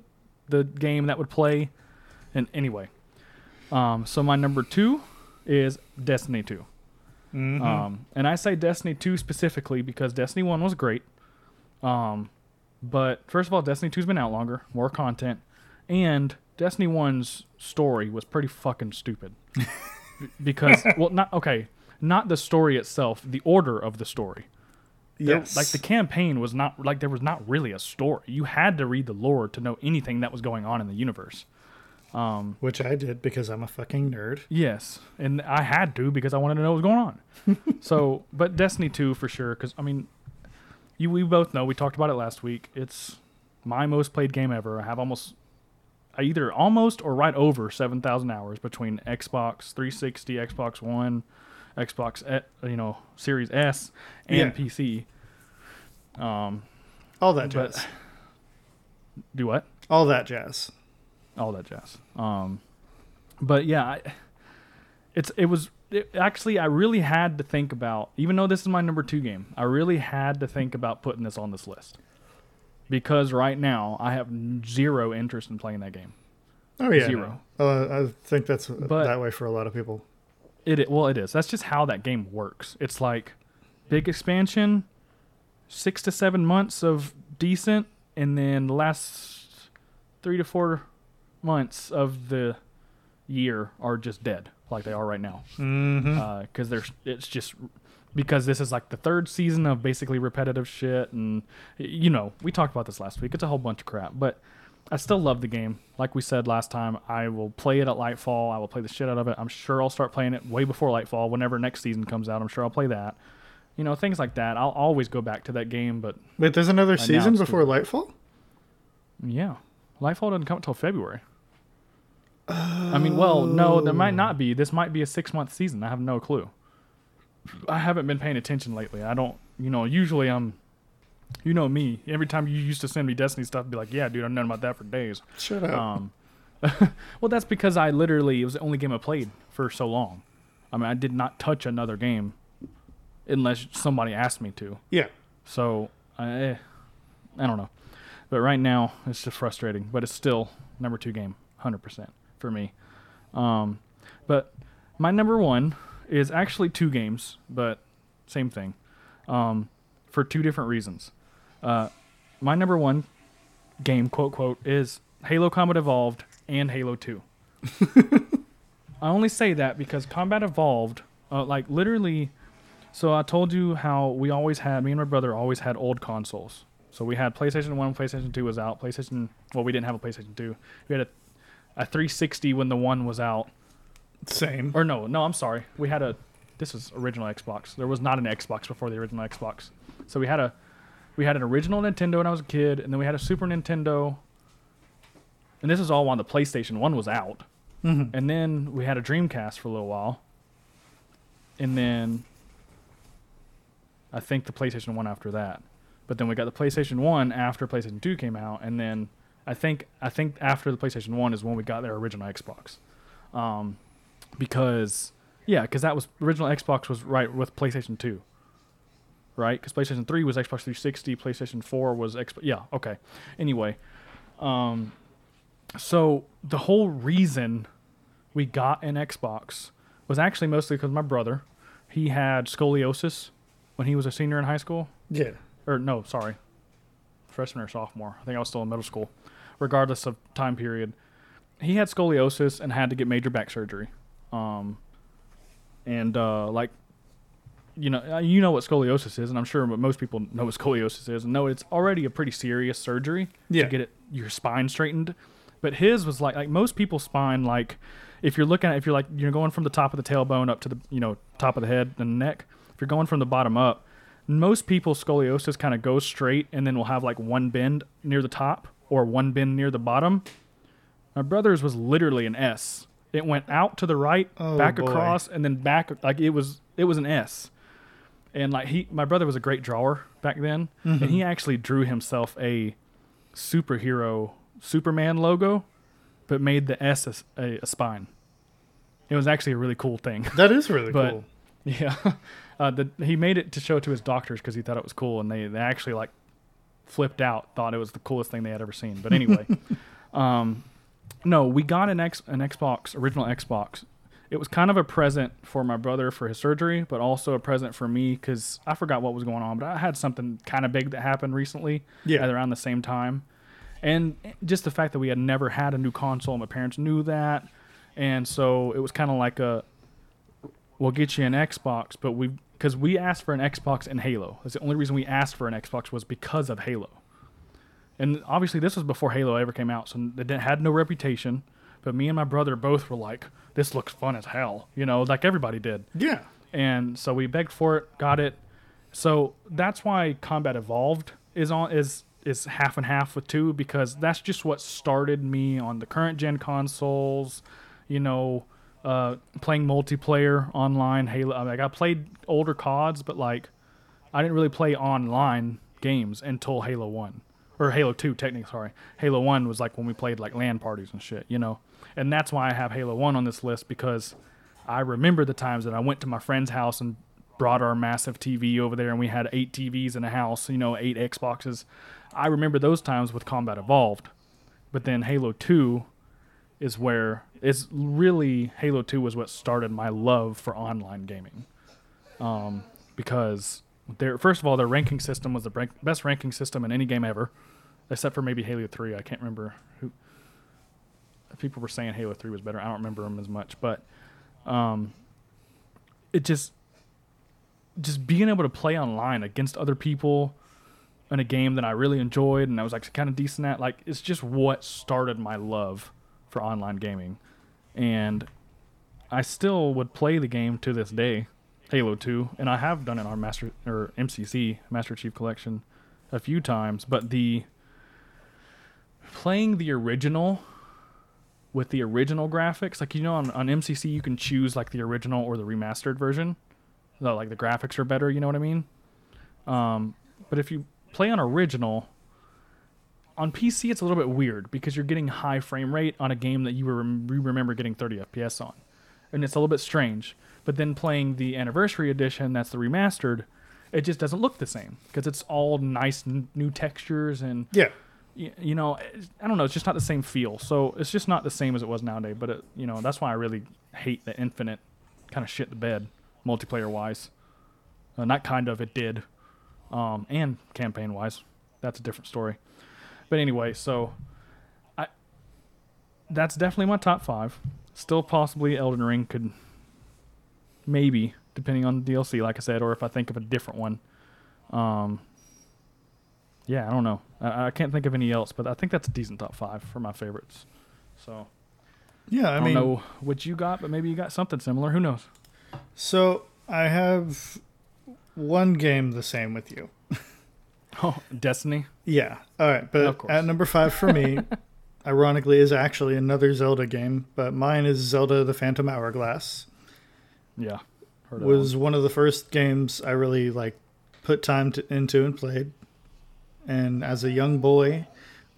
the game that would play. And anyway, um, so my number two is Destiny Two. Mhm. Um, and I say Destiny 2 specifically because Destiny 1 was great. Um, but first of all, Destiny 2's been out longer, more content, and Destiny 1's story was pretty fucking stupid. Because, well, not, okay, not the story itself, the order of the story. There- yes. Like the campaign was not, like there was not really a story. You had to read the lore to know anything that was going on in the universe. Um, Which I did because I'm a fucking nerd. Yes, and I had to because I wanted to know what was going on. so, but Destiny 2 for sure cuz I mean you we both know we talked about it last week. It's my most played game ever. I have almost I either almost or right over 7,000 hours between Xbox 360, Xbox 1, Xbox E- you know, Series S and Yeah. PC. Um All that jazz. do what? All that jazz. all that jazz. Um, but yeah, I, it's it was it, actually I really had to think about even though this is my number two game, I really had to think about putting this on this list because right now I have zero interest in playing that game. Oh yeah. Zero. no. Uh, I think that's But- that way for a lot of people. It, well it is. That's just how that game works. It's like big expansion, six to seven months of decent, and then the last three to four months of the year are just dead, like they are right now. Mm-hmm. because there's it's just because this is like the third season of basically repetitive shit and you know we talked about this last week it's a whole bunch of crap but i still love the game. Like we said last time i will play it at lightfall. I will play the shit out of it. I'm sure i'll start playing it way before lightfall whenever next season comes out. I'm sure i'll play that. You know things like that. I'll always go back to that game but Wait, there's another now season before Lightfall? yeah. Lightfall doesn't come until february. I mean well no there might not be. This might be a six month season. I have no clue. I haven't been paying attention lately. I don't you know usually i'm you know me every time you used to send me destiny stuff I'd be like yeah dude i've known about that for days Shut up. um well that's because i literally it was the only game i played for so long i mean i did not touch another game unless somebody asked me to yeah. so I, eh, I don't know, but right now it's just frustrating. But it's still number two game, hundred percent for me. Um, but my number one is actually two games, but same thing, um, for two different reasons. Uh, my number one game, quote quote, is Halo Combat Evolved and Halo Two. I only say that because Combat Evolved, uh, like literally. So I told you how we always had me and my brother always had old consoles. So we had PlayStation One, PlayStation Two was out. PlayStation well, we didn't have a PlayStation Two. We had a, a 360 when the one was out. Same. Or no, no, I'm sorry. We had a. This was original Xbox. There was not an Xbox before the original Xbox. So we had a, we had an original Nintendo when I was a kid, and then we had a Super Nintendo. And this is all while the PlayStation One was out. Mhm. And then we had a Dreamcast for a little while. And then I think the PlayStation 1 after that. But then we got the PlayStation 1 after PlayStation 2 came out and then I think I think after the PlayStation 1 is when we got their original Xbox. Um because yeah, cuz that was original Xbox was right with PlayStation 2. Right? Cuz PlayStation 3 was Xbox 360, PlayStation 4 was Xbox yeah, okay. Anyway, um so the whole reason we got an Xbox was actually mostly because my brother, he had scoliosis when he was a senior in high school. Yeah. Or no, sorry, freshman or sophomore. I think I was still in middle school. Regardless of time period, he had scoliosis and had to get major back surgery. Um, and uh, like, you know, uh, you know what scoliosis is, and I'm sure most people know what scoliosis is, and know it's already a pretty serious surgery Yeah. to get it your spine straightened. But his was like like most people's spine like if you're looking at if you're like you're going from the top of the tailbone up to the you know top of the head and neck if you're going from the bottom up most people's scoliosis kind of goes straight and then will have like one bend near the top or one bend near the bottom my brother's was literally an s it went out to the right Oh, back boy. across and then back like it was it was an s and like he my brother was a great drawer back then and he actually drew himself a superhero superman logo but made the s a, a, a spine it was actually a really cool thing That is really But- cool. yeah, uh, the, he made it to show it to his doctors because he thought it was cool, and they, they actually like flipped out, thought it was the coolest thing they had ever seen. But anyway, um, no, we got an X an Xbox, original Xbox. It was kind of a present for my brother for his surgery, but also a present for me because I forgot what was going on, but I had something kind of big that happened recently Yeah. at around the same time. And just the fact that we had never had a new console, my parents knew that. And so it was kind of like a, we'll get you an Xbox, but we because we asked for an Xbox and Halo. That's the only reason we asked for an Xbox was because of Halo. And obviously, this was before Halo ever came out, so it had no reputation. But me and my brother both were like, "This looks fun as hell," you know, like everybody did. Yeah. And so we begged for it, got it. So that's why Combat Evolved is on is is half and half with two because that's just what started me on the current gen consoles. You know, uh, playing multiplayer online Halo. I Like I played older CODs, but like I didn't really play online games until Halo One or Halo Two. Technically, sorry, Halo One was like when we played like LAN parties and shit. You know, and that's why I have Halo One on this list because I remember the times that I went to my friend's house and brought our massive TV over there, and we had eight TVs in a house. You know, eight Xboxes. I remember those times with Combat Evolved, but then Halo Two is where is really Halo Two was what started my love for online gaming, um, because their first of all their ranking system was the rank, best ranking system in any game ever, except for maybe Halo Three. I can't remember who. People were saying Halo Three was better. I don't remember them as much, but um, it just just being able to play online against other people in a game that I really enjoyed and I was actually kind of decent at, like it's just what started my love for online gaming. And I still would play the game to this day, Halo 2, and I have done it on Master or MCC, Master Chief Collection, a few times, but the playing the original with the original graphics, like you know on, on MCC you can choose like the original or the remastered version. So, like the graphics are better, you know what I mean? Um, but if you play on original on PC it's a little bit weird because you're getting high frame rate on a game that you remember getting 30 FPS on. And it's a little bit strange. But then playing the anniversary edition, that's the remastered, it just doesn't look the same because it's all nice n- new textures and Yeah. You know I don't know it's just not the same feel. So it's just not the same as it was nowadays. But it, you know that's why I really hate the Infinite kind of shit the bed multiplayer wise. Uh, not kind of it did, um, and campaign wise, that's a different story. But anyway, so I that's definitely my top five. Still possibly Elden Ring could maybe depending on the DLC, like I said, or if I think of a different one. Um, yeah, I don't know. I, I can't think of any else, but I think that's a decent top five for my favorites. So Yeah, I, I, mean, don't know what you got, but maybe you got something similar. Who knows? so I have one game the same with you. Oh, Destiny. Yeah. All right. But at number five for me, ironically, is actually another Zelda game, but mine is Zelda the Phantom Hourglass. Yeah, heard of was one of the first games I really like put time to, into and played. And as a young boy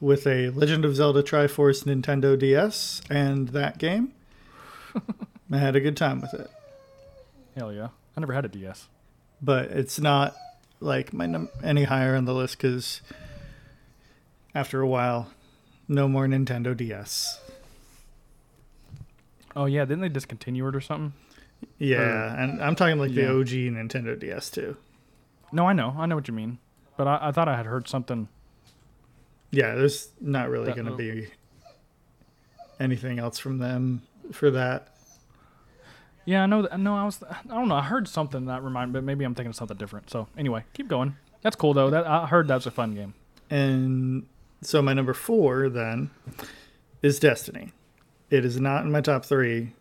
with a Legend of Zelda Triforce Nintendo DS and that game, I had a good time with it. Hell yeah! I never had a DS. But it's not like my num- any higher on the list because after a while, no more Nintendo DS. Oh yeah, didn't they discontinue it or something? Yeah, and I'm talking like Yeah. the OG Nintendo DS too. No, I know, I know what you mean, but I, I thought I had heard something. Yeah, there's not really going to be anything else from them for that. Yeah, I know. No, I was. I don't know. I heard something that reminded, but maybe I'm thinking of something different. So anyway, keep going. That's cool though. That I heard that's a fun game. And so my number four then is Destiny. It is not in my top three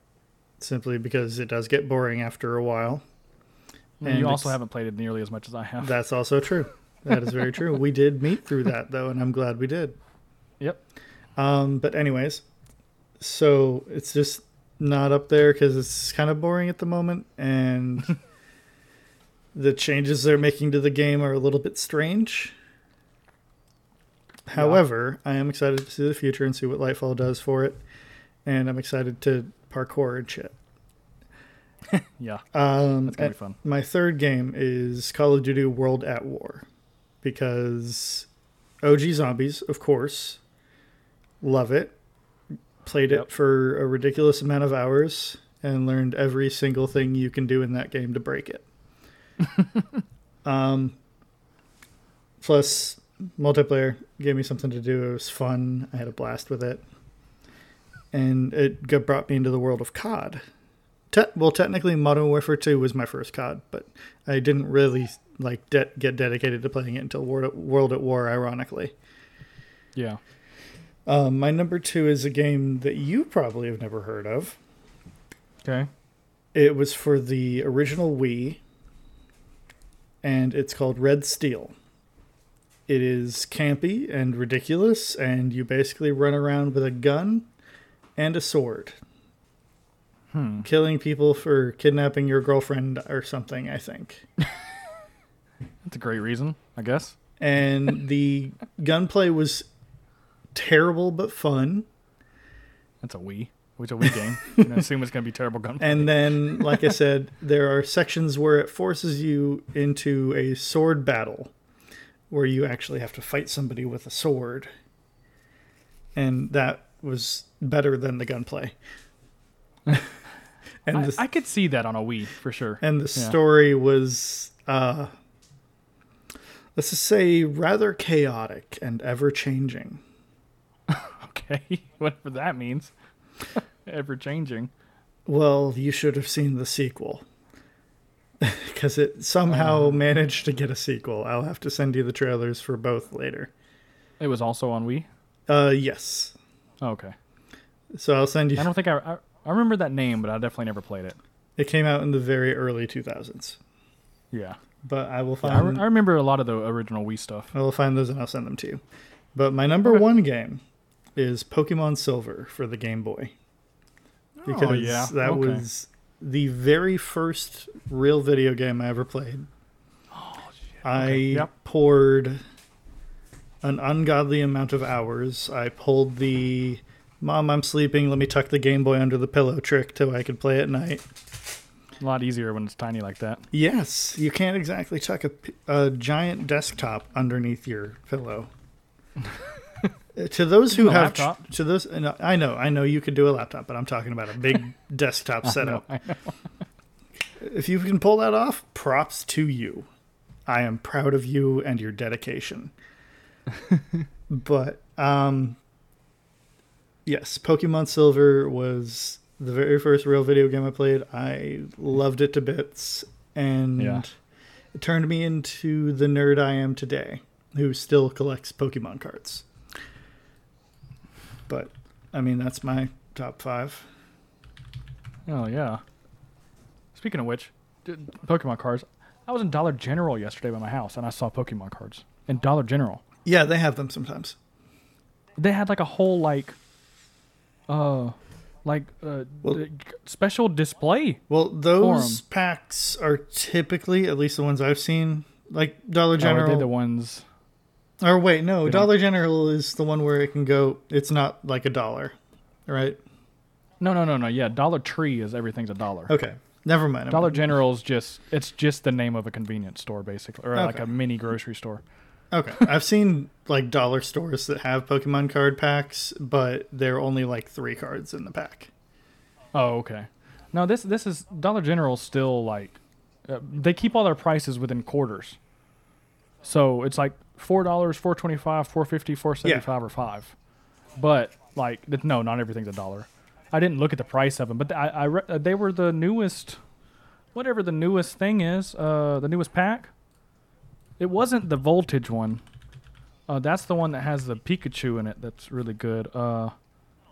simply because it does get boring after a while. And you also haven't played it nearly as much as I have. That's also true. That is very true. We did meet through that though, and I'm glad we did. Yep. Um, but anyways, so it's just not up there because it's kind of boring at the moment, and the changes they're making to the game are a little bit strange. However, I am excited to see the future and see what Lightfall does for it, and I'm excited to parkour and shit. Yeah, Um, that's gonna be fun. my third game is Call of Duty World at War because OG Zombies, of course, love it. Played Yep. it for a ridiculous amount of hours and learned every single thing you can do in that game to break it. um, plus, multiplayer gave me something to do. It was fun. I had a blast with it. And it got, brought me into the world of COD. Te- well, technically, Modern Warfare 2 was my first COD, but I didn't really like de- get dedicated to playing it until World at, World at War. Ironically, Yeah. um, my number two is a game that you probably have never heard of. Okay. It was for the original Wii, and it's called Red Steel. It is campy and ridiculous, and you basically run around with a gun and a sword, Hmm. killing people for kidnapping your girlfriend or something. I think. That's a great reason, I guess. and the gunplay was terrible but fun. That's a Wii. Which a Wii game. Can assume it's gonna be terrible gunplay. And then, like I said, there are sections where it forces you into a sword battle where you actually have to fight somebody with a sword. And that was better than the gunplay. and I, the, I could see that on a Wii for sure. and the yeah. story was, uh, let's just say, rather chaotic and ever changing. Okay, whatever that means. Ever changing. Well, you should have seen the sequel. because it somehow managed to get a sequel. I'll have to send you the trailers for both later. It was also on Wii. Uh, yes. Oh, okay. So I'll send you. I don't think I, I I remember that name, but I definitely never played it. It came out in the very early 2000s, Yeah. But I will I, re- find I remember a lot of the original Wii stuff. I will find those and I'll send them to you. But my number Okay. one game is Pokemon Silver for the Game Boy oh, because oh yeah. that okay. was the very first real video game I ever played. Oh. I Okay, yep. poured an ungodly amount of hours. I pulled the "Mom, I'm sleeping. Let me tuck the Game Boy under the pillow" trick till I could play at night. A lot easier when it's tiny like that. Yes, you can't exactly tuck a, a giant desktop underneath your pillow. To those who A have laptop. to those, no, I know, I know you could do a laptop, but I'm talking about a big desktop setup. I know. If you can pull that off, props to you. I am proud of you and your dedication. but um yes, Pokemon Silver was the very first real video game I played. I loved it to bits and Yeah. it turned me into the nerd I am today, who still collects Pokemon cards. But I mean, that's my top 5. Oh yeah. Speaking of which, Pokemon cards. I was in Dollar General yesterday by my house, and I saw Pokemon cards in Dollar General. Yeah, they have them sometimes. They had like a whole like, uh, like uh, Well- d- special display. Well, those packs are typically, at least the ones I've seen, like Dollar Oh, General. the ones? or wait, no, don't- Dollar General is the one where it can go. It's not like a dollar, right? No, no, no, no. Yeah, Dollar Tree is everything's a dollar. Okay, never mind. Dollar General's just it's just the name of a convenience store basically, or like a mini grocery store. Okay, I've seen like dollar stores that have Pokemon card packs, but there are only like three cards in the pack. Oh, okay. No, this this is Dollar General still like uh, they keep all their prices within quarters. So it's like four dollars, four twenty five, four fifty, four seventy five, or five. But like no, not everything's a dollar. I didn't look at the price of them, but I, I re- uh, they were the newest, whatever the newest thing is, uh, the newest pack. It wasn't the voltage one. Uh, that's the one that has the Pikachu in it. That's really good. Uh,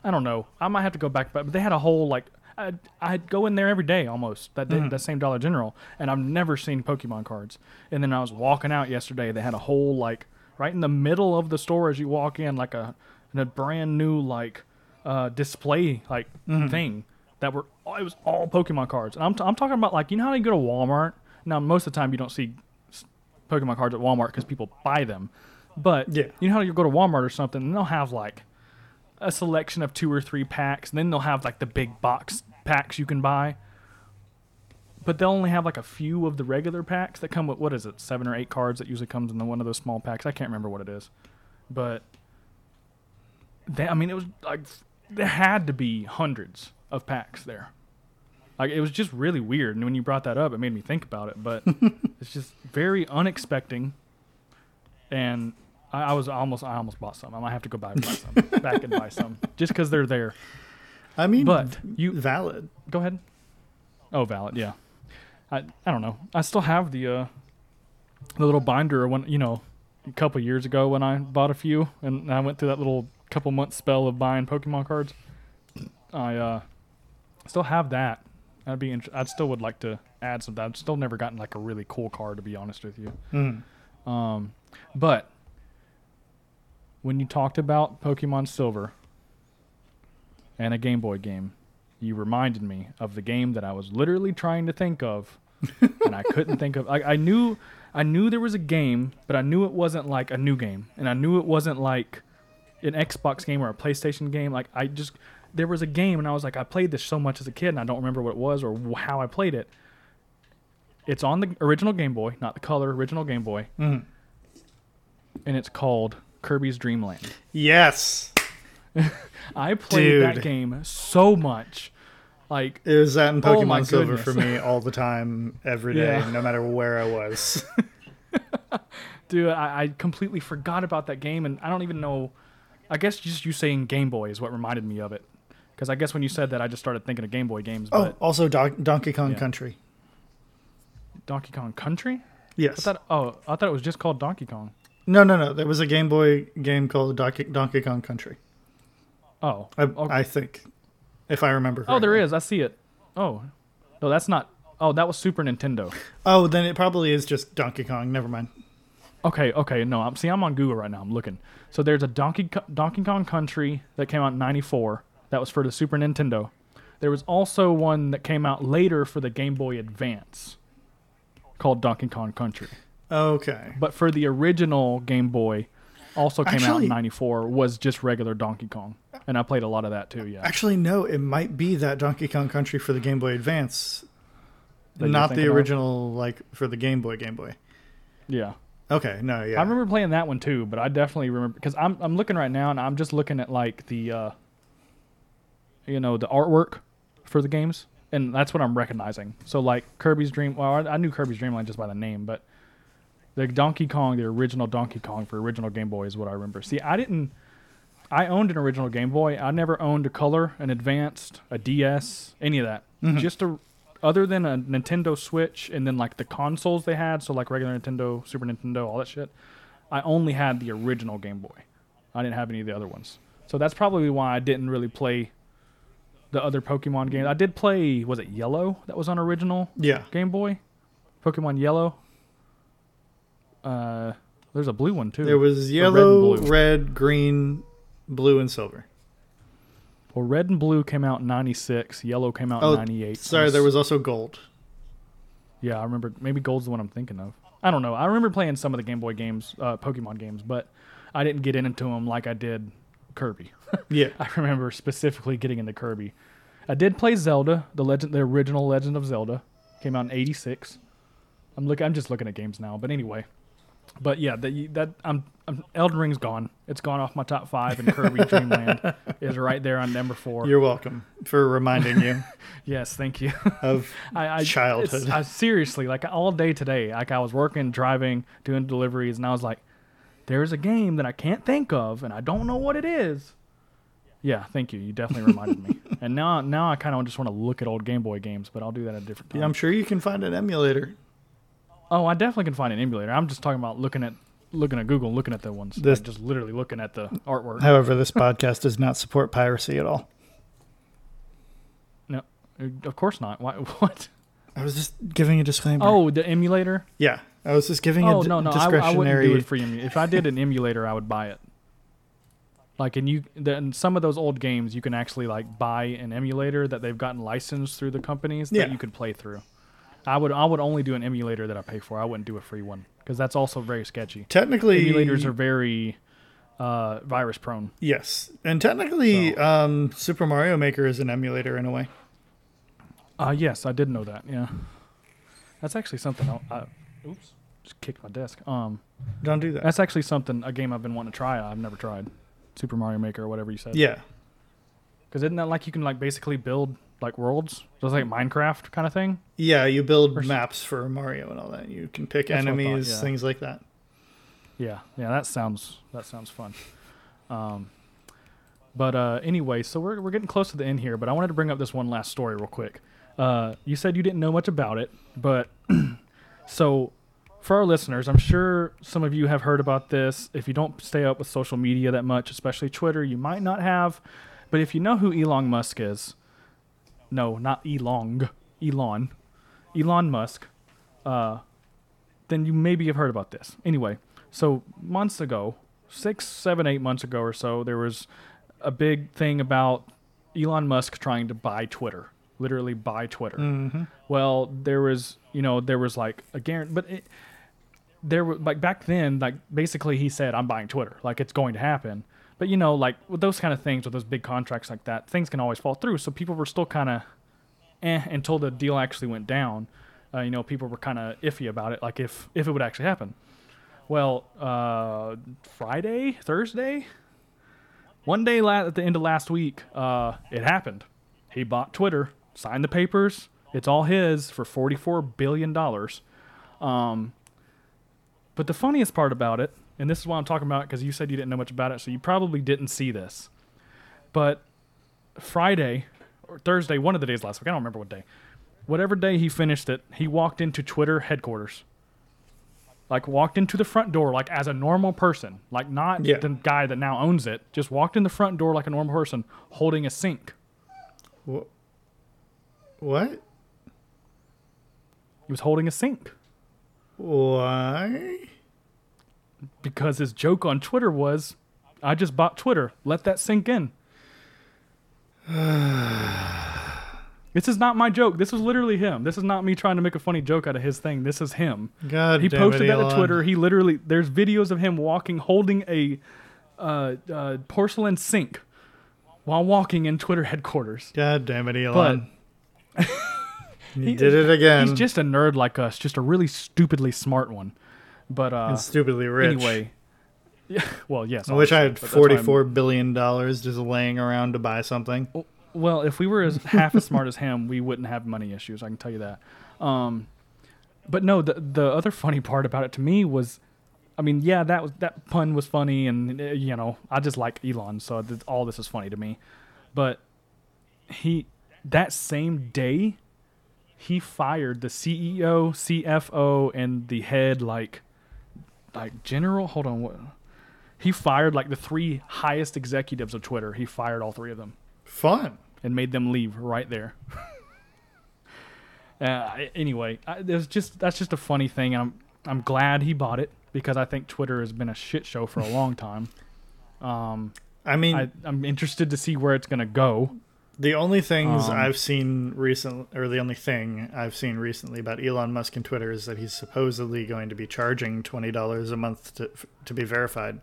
I don't know. I might have to go back, but they had a whole like I'd, I'd go in there every day almost that day, Mhm. that same Dollar General, and I've never seen Pokemon cards. And then I was walking out yesterday. They had a whole like right in the middle of the store as you walk in, like a a brand new like uh, display like Mhm. thing that were it was all Pokemon cards. And I'm t- I'm talking about like you know how you go to Walmart. Now most of the time you don't see Pokemon cards at Walmart because people buy them. But Yeah. you know how you go to Walmart or something, and they'll have like a selection of two or three packs, and then they'll have like the big box packs you can buy. But they'll only have like a few of the regular packs that come with what is it, seven or eight cards that usually comes in the, one of those small packs. I can't remember what it is, but they, I mean, it was like there had to be hundreds of packs there. Like it was just really weird, and when you brought that up, it made me think about it. But it's just very unexpected, and I, I was almost I almost bought some. I might have to go and buy some, back and buy some, just because they're there. I mean, But you valid. go ahead. Oh, valid, yeah. I I don't know. I still have the uh the little binder when you know a couple years ago when I bought a few and I went through that little couple month spell of buying Pokemon cards. I uh still have that. I'd be int- I'd still would like to add some. I've still never gotten like a really cool car to be honest with you. Mm. Um, but when you talked about Pokemon Silver and a Game Boy game, you reminded me of the game that I was literally trying to think of, and I couldn't think of. I, I knew, I knew there was a game, but I knew it wasn't like a new game, and I knew it wasn't like an Xbox game or a PlayStation game. Like I just, there was a game, and I was like, I played this so much as a kid, and I don't remember what it was or how I played it. It's on the original Game Boy, not the color original Game Boy Mm. and it's called Kirby's Dream Land. Yes, I played that game so much. Like, it was that in Oh Pokemon my Silver goodness. for me all the time, every day, Yeah. no matter where I was. dude, I, I completely forgot about that game, and I don't even know. I guess just you saying Game Boy is what reminded me of it. Because I guess when you said that, I just started thinking of Game Boy games. oh, also Don- Donkey Kong Yeah. Country. Donkey Kong Country? Yes. I thought oh, I thought it was just called Donkey Kong. no, no, no. There was a Game Boy game called Donkey, Donkey Kong Country. Oh. I, oh, I think, if I remember. oh, there is. I see it. Oh. No, that's not Oh, that was Super Nintendo. Oh, then it probably is just Donkey Kong. Never mind. Okay, okay, no, I'm see I'm on Google right now. I'm looking. So there's a Donkey Donkey Kong Country that came out in 94. That was for the Super Nintendo. There was also one that came out later for the Game Boy Advance called Donkey Kong Country. Okay. But for the original Game Boy also came out in 94 was just regular Donkey Kong. And I played a lot of that too, yeah. Actually, no. It might be that Donkey Kong Country for the Game Boy Advance, not the thinking of? original like for the Game Boy. Game Boy. Yeah. Okay. No. Yeah. I remember playing that one too, but I definitely remember because I'm I'm looking right now and I'm just looking at like the uh you know the artwork for the games and that's what I'm recognizing. So like Kirby's Dream, well I, I knew Kirby's Dream Land just by the name, but the Donkey Kong, the original Donkey Kong for original Game Boy is what I remember. See, I didn't. I owned an original Game Boy. I never owned a color, an advanced, a DS, any of that. Mm-hmm. Just a other than a Nintendo Switch and then like the consoles they had, so like regular Nintendo, Super Nintendo, all that shit. I only had the original Game Boy. I didn't have any of the other ones. So that's probably why I didn't really play the other Pokemon games. I did play was it Yellow that was on original yeah. Game Boy? Pokemon Yellow. Uh there's a blue one too. There was red yellow, blue. red, green, blue, and silver. Well, red and blue came out in 96, yellow came out Oh, in 98. Sorry, there was also gold. Yeah, I remember. Maybe Gold's the one I'm thinking of. I don't know. I remember playing some of the Game Boy games, uh, Pokemon games, but I didn't get into them like I did Kirby. Yeah. I remember specifically getting into Kirby. I did play Zelda, the legend, the original Legend of Zelda, came out in '86. I'm looking. I'm just looking at games now, but anyway. But yeah, that that I'm, I'm Elden Ring's gone. It's gone off my top five, and Kirby Dream Land is right there on number four. You're welcome for reminding you yes, thank you. of I, I Childhood. I seriously like all day today. Like I was working, driving, doing deliveries, and I was like, "There's a game that I can't think of, and I don't know what it is." Yeah, thank you. You definitely reminded me. And now, now I kind of just want to look at old Game Boy games, but I'll do that at a different time. Yeah, I'm sure you can find an emulator. oh, I definitely can find an emulator. I'm just talking about looking at looking at Google, and looking at the ones. This- Like, just literally looking at the artwork. However, this podcast does not support piracy at all. No, of course not. Why? What? I was just giving a disclaimer. Oh, the emulator. yeah. I was just giving Oh a d- no, no, I, I wouldn't do it for you. If I did an emulator, I would buy it. Like, and you, then some of those old games, you can actually like buy an emulator that they've gotten licensed through the companies Yeah. that you could play through. I would, I would only do an emulator that I pay for. I wouldn't do a free one because that's also very sketchy. technically, Emulators are very uh, virus prone. yes, and technically, um, Super Mario Maker is an emulator in a way. Uh, yes, I did know that. Yeah, that's actually something. I, I, oops, just kicked my desk. Um, Don't do that. that's actually something a game I've been wanting to try. I've never tried. Super Mario Maker or whatever you said. yeah, Because isn't that like you can like basically build like worlds, just like Minecraft kind of thing? yeah. You build Or maps for Mario and all that. You can pick I thought, enemies, yeah. things like that. Yeah, yeah, that sounds that sounds fun. Um, but uh, anyway, so we're we're getting close to the end here, but I wanted to bring up this one last story real quick. Uh, you said you didn't know much about it, but so for our listeners, I'm sure some of you have heard about this. If you don't stay up with social media that much, especially Twitter, you might not have. But if you know who Elon Musk is, no, not Elon, Elon, Elon Musk, uh, then you maybe have heard about this. Anyway, so months ago, six, seven, eight months ago or so, there was a big thing about Elon Musk trying to buy Twitter, literally buy Twitter. Mm-hmm. Well, there was, you know, there was like a guarantee, but it, there were like back then, like basically he said, "I'm buying Twitter," like it's going to happen. But you know, like with those kind of things, with those big contracts like that, things can always fall through. So people were still kind of, eh, until the deal actually went down. Uh, you know, people were kind of iffy about it, like if if it would actually happen. Well, uh, Friday, Thursday, one day la- at the end of last week, uh, it happened. He bought Twitter, signed the papers. It's all his for forty-four billion dollars. Um, but the funniest part about it, and this is why I'm talking about it because you said you didn't know much about it, so you probably didn't see this. But Friday or Thursday, one of the days last week, I don't remember what day, whatever day he finished it, he walked into Twitter headquarters. Like walked into the front door like as a normal person, like not Yeah. the guy that now owns it. Just walked in the front door like a normal person, holding a sink. Wh- What? He was holding a sink Why? because his joke on Twitter was, "I just bought Twitter. Let that sink in." this is not my joke. This is literally him. This is not me trying to make a funny joke out of his thing. This is him. God he posted it, that to Twitter. He literally there's videos of him walking holding a uh, uh, porcelain sink while walking in Twitter headquarters. God damn it, Elon. But he- did it again. he's just a nerd like us, just a really stupidly smart one. But uh, and stupidly rich. anyway, yeah. Well, yes. I wish I had but that's why I'm- forty-four billion dollars just laying around to buy something. Well, if we were as half as smart as him, we wouldn't have money issues. I can tell you that. Um, but no, the the other funny part about it to me was, I mean, yeah, that was that pun was funny, and uh, you know, I just like Elon, so th- all this is funny to me. But he that same day, he fired the CEO, CFO, and the head like like general. Hold on, what? He fired like the three highest executives of Twitter. He fired all three of them Fun. and made them leave right there. uh, anyway, I, there's just that's just a funny thing. I'm I'm glad he bought it because I think Twitter has been a shit show for a long time. Um, I mean, I, I'm interested to see where it's gonna go. The only things um, I've seen recent, or the only thing I've seen recently about Elon Musk and Twitter is that he's supposedly going to be charging twenty dollars a month to to be verified.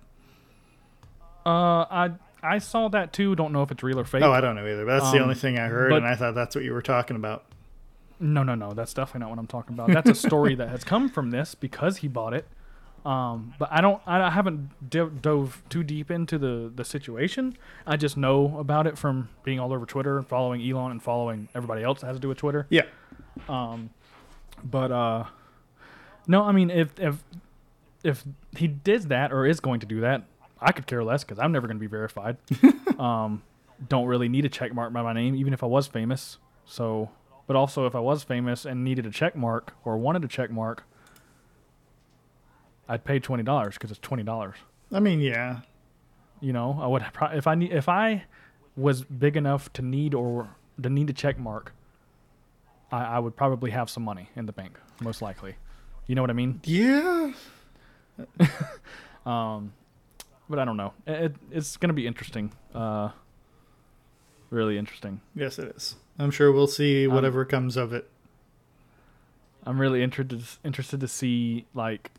Uh, I I saw that too. Don't know if it's real or fake. Oh, I don't know either. But that's the Um, only thing I heard, but- and I thought that's what you were talking about. No, no, no. That's definitely not what I'm talking about. That's a story that has come from this because he bought it. Um, but I don't. I haven't d- dove too deep into the the situation. I just know about it from being all over Twitter, and following Elon, and following everybody else that has to do with Twitter. Yeah. Um, but uh, no, I mean, if if if he did that or is going to do that, I could care less because I'm never going to be verified. um, don't really need a check mark by my name, even if I was famous. So, but also if I was famous and needed a check mark or wanted a check mark, I'd pay twenty dollars because it's twenty dollars. I mean, yeah. You know, I would pro- if I need if I was big enough to need or to need a check mark, I, I would probably have some money in the bank, most likely. You know what I mean? Yeah. Um, but I don't know. It, it, it's going to be interesting. Uh, really interesting. Yes, it is. I'm sure we'll see Um, whatever comes of it. I'm really interested interested to see like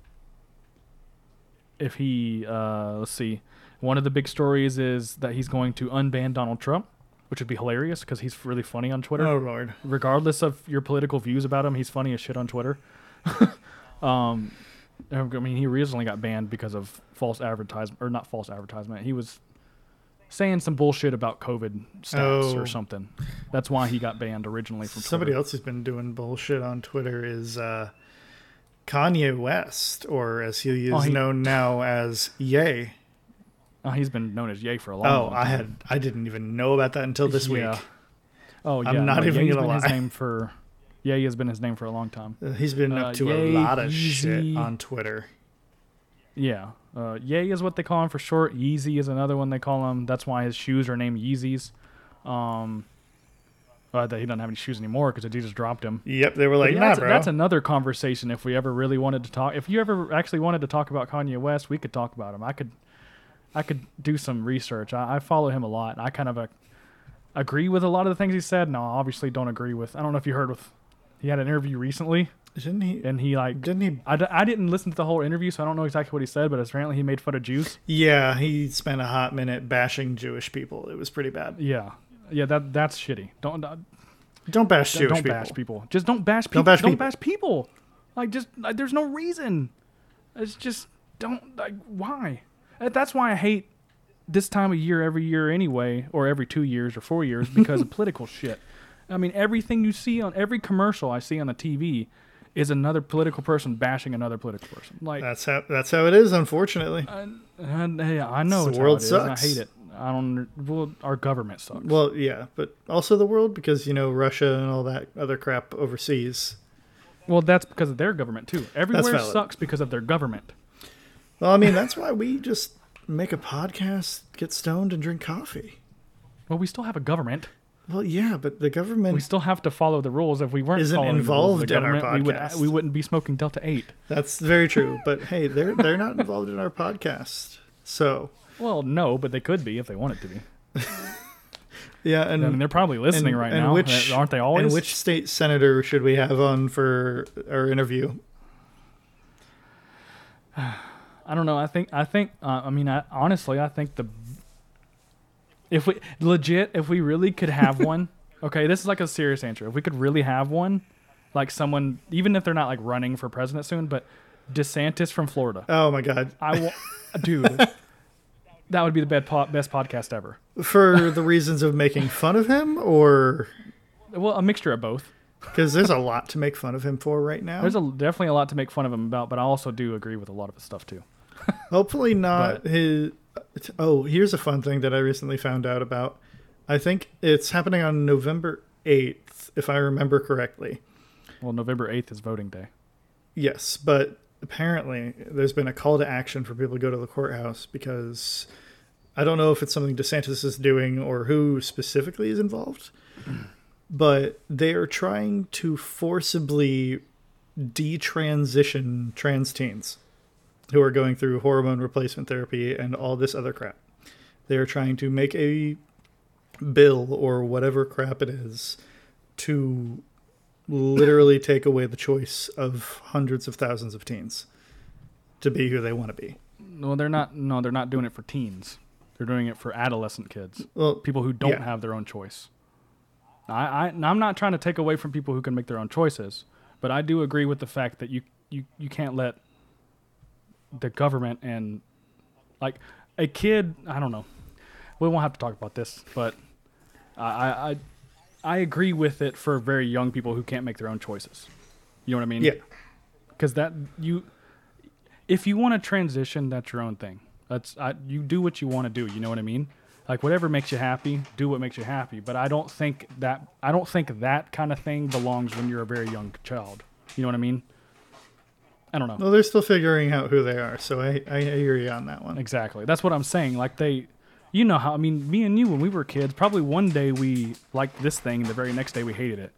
if he uh, let's see. One of the big stories is that he's going to unban Donald Trump, which would be hilarious because he's really funny on Twitter. Oh lord. regardless of your political views about him, he's funny as shit on Twitter. um, I mean, he recently got banned because of false advertisement, or not false advertisement. He was saying some bullshit about COVID stats Oh. or something. That's why he got banned originally from Somebody Twitter. else who's been doing bullshit on Twitter is uh, Kanye West, or as he is Oh, he- known now as Ye. Oh, he's been known as Ye for a long, Oh, long I time. had I didn't even know about that until this Yeah. week. Oh, yeah. I'm not no, even Ye's gonna been his name for. Ye has been his name for a long time. Uh, He's been Uh, up to Ye, a lot of shit on Twitter. Yeah. Uh, Ye is what they call him for short. Yeezy is another one they call him. That's why his shoes are named Yeezys. Um, but that he doesn't have any shoes anymore because Adidas dropped him. Yep, they were like, yeah, nah, that's, bro. that's another conversation. If we ever really wanted to talk, if you ever actually wanted to talk about Kanye West, we could talk about him. I could, I could do some research. I, I follow him a lot. And I kind of uh, agree with a lot of the things he said. No, I obviously don't agree with. I don't know if you heard with. He had an interview recently, didn't he? and he like Didn't he? I, d- I didn't listen to the whole interview, so I don't know exactly what he said, but apparently he made fun of Jews. Yeah, he spent a hot minute bashing Jewish people. It was pretty bad. Yeah, yeah, that that's shitty. Don't uh, Don't bash Jewish don't people. bash people. Just don't bash people. Don't Don't bash bash, people. people. Like just like, there's no reason. It's just don't like why. Uh, That's why I hate this time of year every year anyway, or every two years or four years because of political shit. I mean, everything you see on every commercial I see on the TV is another political person bashing another political person. Like That's how that's how it is, unfortunately. Hey, I know The world how it is, and I hate it. I don't. Well, our government sucks. Well, yeah, but also the world because you know Russia and all that other crap overseas. Well, that's because of their government too. Everywhere sucks because of their government. Well, I mean that's why we just make a podcast, get stoned, and drink coffee. Well, we still have a government. Well, yeah, but the government We still have to follow the rules. If we weren't Isn't following involved the in our rules of the government, podcast. we would we wouldn't be smoking Delta Eight. That's very true. But hey, they're they're not involved in our podcast. So Well, no, but they could be if they wanted to be. yeah, and I mean, they're probably listening and- right and now, which- aren't they? Always. and which state senator should we have on for our interview? I don't know. I think I think uh, I mean I, honestly I think the if we legit if we really could have one okay this is like a serious answer if we could really have one like someone even if they're not like running for president soon but DeSantis from Florida Oh my God! I wa- dude that would be the best po- best podcast ever For the reasons of making fun of him, or well a mixture of both because there's a lot to make fun of him for right now. there's a definitely a lot to make fun of him about but I also do agree with a lot of his stuff too Hopefully not his. Oh, here's a fun thing that I recently found out about. I think it's happening on November 8th, if I remember correctly. well November 8th is voting day Yes, but apparently there's been a call to action for people to go to the courthouse because I don't know if it's something DeSantis is doing or who specifically is involved, but they are trying to forcibly detransition trans teens who are going through hormone replacement therapy and all this other crap. They are trying to make a bill or whatever crap it is to literally take away the choice of hundreds of thousands of teens to be who they want to be. No, they're not no they're not doing it for teens they're doing it for adolescent kids Well, people who don't Yeah. have their own choice. I, I, I'm not trying to take away from people who can make their own choices, but I do agree with the fact that you you, you can't let the government and like a kid. I don't know. We won't have to talk about this, but I I I, agree with it for very young people who can't make their own choices. You know what I mean? yeah, because that you if you want to transition that's your own thing. That's I, you do what you want to do you know what i mean? Like whatever makes you happy do what makes you happy. But i don't think that i don't think that kind of thing belongs when you're a very young child. You know what i mean? I don't know. Well, they're still figuring out who they are, so I, I hear you on that one. exactly. That's what i'm saying. Like they you know how i mean me and you when we were kids probably one day we liked this thing the very next day we hated it.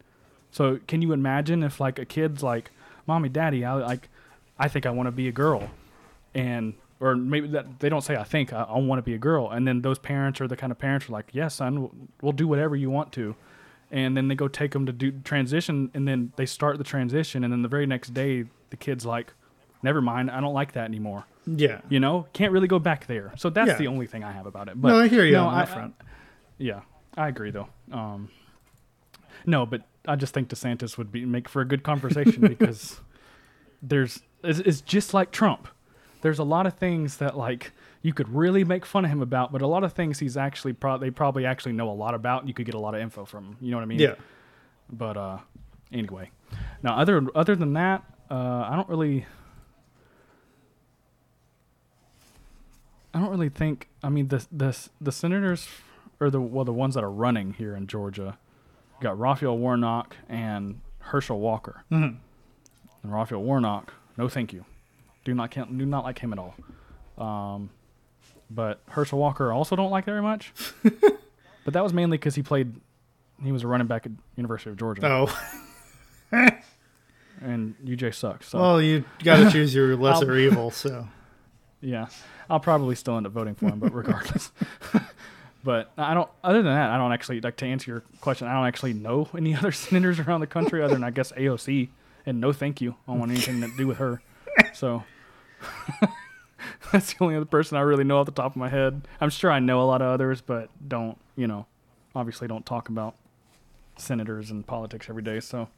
So can you imagine if like a kid's like mommy daddy i like i think i want to be a girl. And or maybe that they don't say i think i, I want to be a girl. And then those parents are the kind of parents who are like yes son we'll, we'll do whatever you want to. And then they go take them to do transition and then they start the transition and then the very next day the kid's like never mind i don't like that anymore Yeah. you know can't really go back there so that's Yeah. the only thing i have about it but no, I hear you no, on that I- front. yeah i agree though um no but i just think desantis would be make for a good conversation because there's it's, it's just like trump there's a lot of things that like you could really make fun of him about but a lot of things he's actually pro- they probably actually know a lot about and you could get a lot of info from him you know what i mean yeah. but uh anyway now other other than that uh i don't really i don't really think i mean the the the senators or the well the ones that are running here in georgia. Got raphael warnock and herschel walker. Mhm. and raphael warnock no thank you. Do not do not like him at all. Um but herschel walker also don't like very much. But that was mainly because he played he was a running back at University of Georgia, Oh, and UJ sucks. So. Well, you got to choose your lesser evil. So yeah, I'll probably still end up voting for him, but regardless. but I don't. Other than that, I don't actually like to answer your question. I don't actually know any other senators around the country other than I guess AOC. And no, thank you. I don't want anything to do with her. So that's the only other person I really know off the top of my head. I'm sure I know a lot of others, but don't you know? Obviously, don't talk about senators and politics every day. So,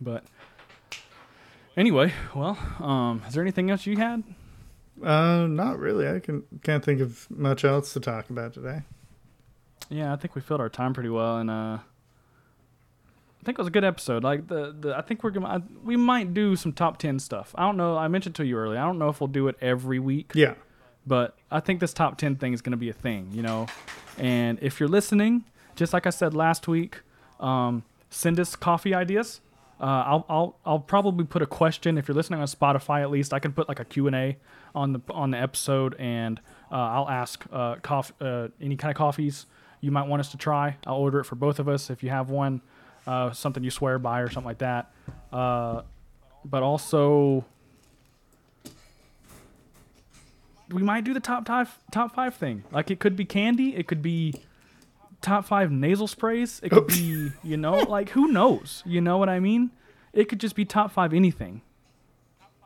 but anyway, well, um, is there anything else you had? Uh, not really. I can can't think of much else to talk about today. Yeah, I think we filled our time pretty well, and uh, I think it was a good episode. Like the, the I think we're gonna I, we might do some top ten stuff. I don't know. I mentioned to you earlier. I don't know if we'll do it every week. Yeah, but I think this top 10 thing is going to be a thing, you know. And if you're listening, just like I said last week, um, send us coffee ideas. Uh, I'll, I'll I'll probably put a question if you're listening on Spotify at least I can put like a Q&A on the on the episode and uh, I'll ask uh, coff- uh, any kind of coffees you might want us to try. I'll order it for both of us if you have one, uh, something you swear by or something like that. Uh, but also, we might do the top five top five thing. Like it could be candy, it could be top five nasal sprays, it could be you know like who knows? You know what I mean? It could just be top five anything.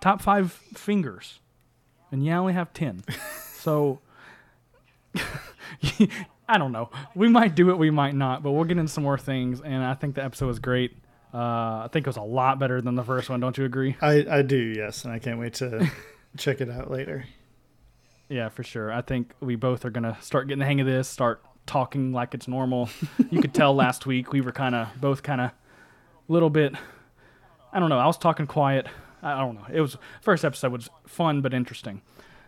Top five fingers, and you only have ten, so. I don't know. We might do it, we might not, but we'll get into some more things. And I think the episode was great. Uh, I think it was a lot better than the first one. Don't you agree? I, I do, yes, and I can't wait to check it out later. Yeah, for sure. I think we both are gonna start getting the hang of this. Start talking like it's normal. you could tell last week we were kind of both kind of a little bit. I don't know. I was talking quiet. I don't know. It was first episode was fun but interesting.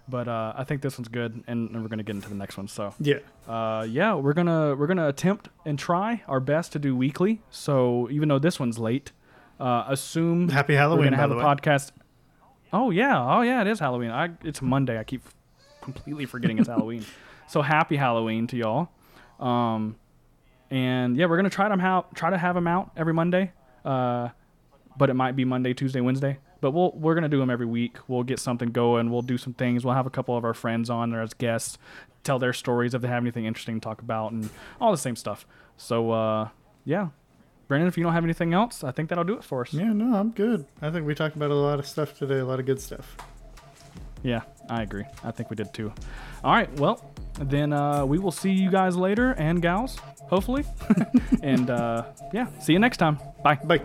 But uh, I think this one's good, and, and we're gonna get into the next one. So Yeah. uh, yeah, we're gonna we're gonna attempt and try our best to do weekly. So even though this one's late, uh, assume Happy Halloween. we're gonna have the a way. podcast. Oh yeah, oh yeah, it is Halloween. I it's Monday. I keep completely forgetting it's Halloween. So happy Halloween to y'all. Um, and yeah, we're gonna try to ha- try to have them out every Monday. Uh, but it might be Monday, Tuesday, Wednesday. But we'll we're gonna do them every week. We'll get something going. We'll do some things. We'll have a couple of our friends on there as guests, tell their stories if they have anything interesting to talk about, and all the same stuff. So uh, yeah, Brandon, if you don't have anything else, I think that'll do it for us. Yeah, no, I'm good. I think we talked about a lot of stuff today, a lot of good stuff. Yeah, I agree. I think we did too. All right. Well, then uh, we will see you guys later and gals, hopefully. and uh, yeah, see you next time. Bye. Bye.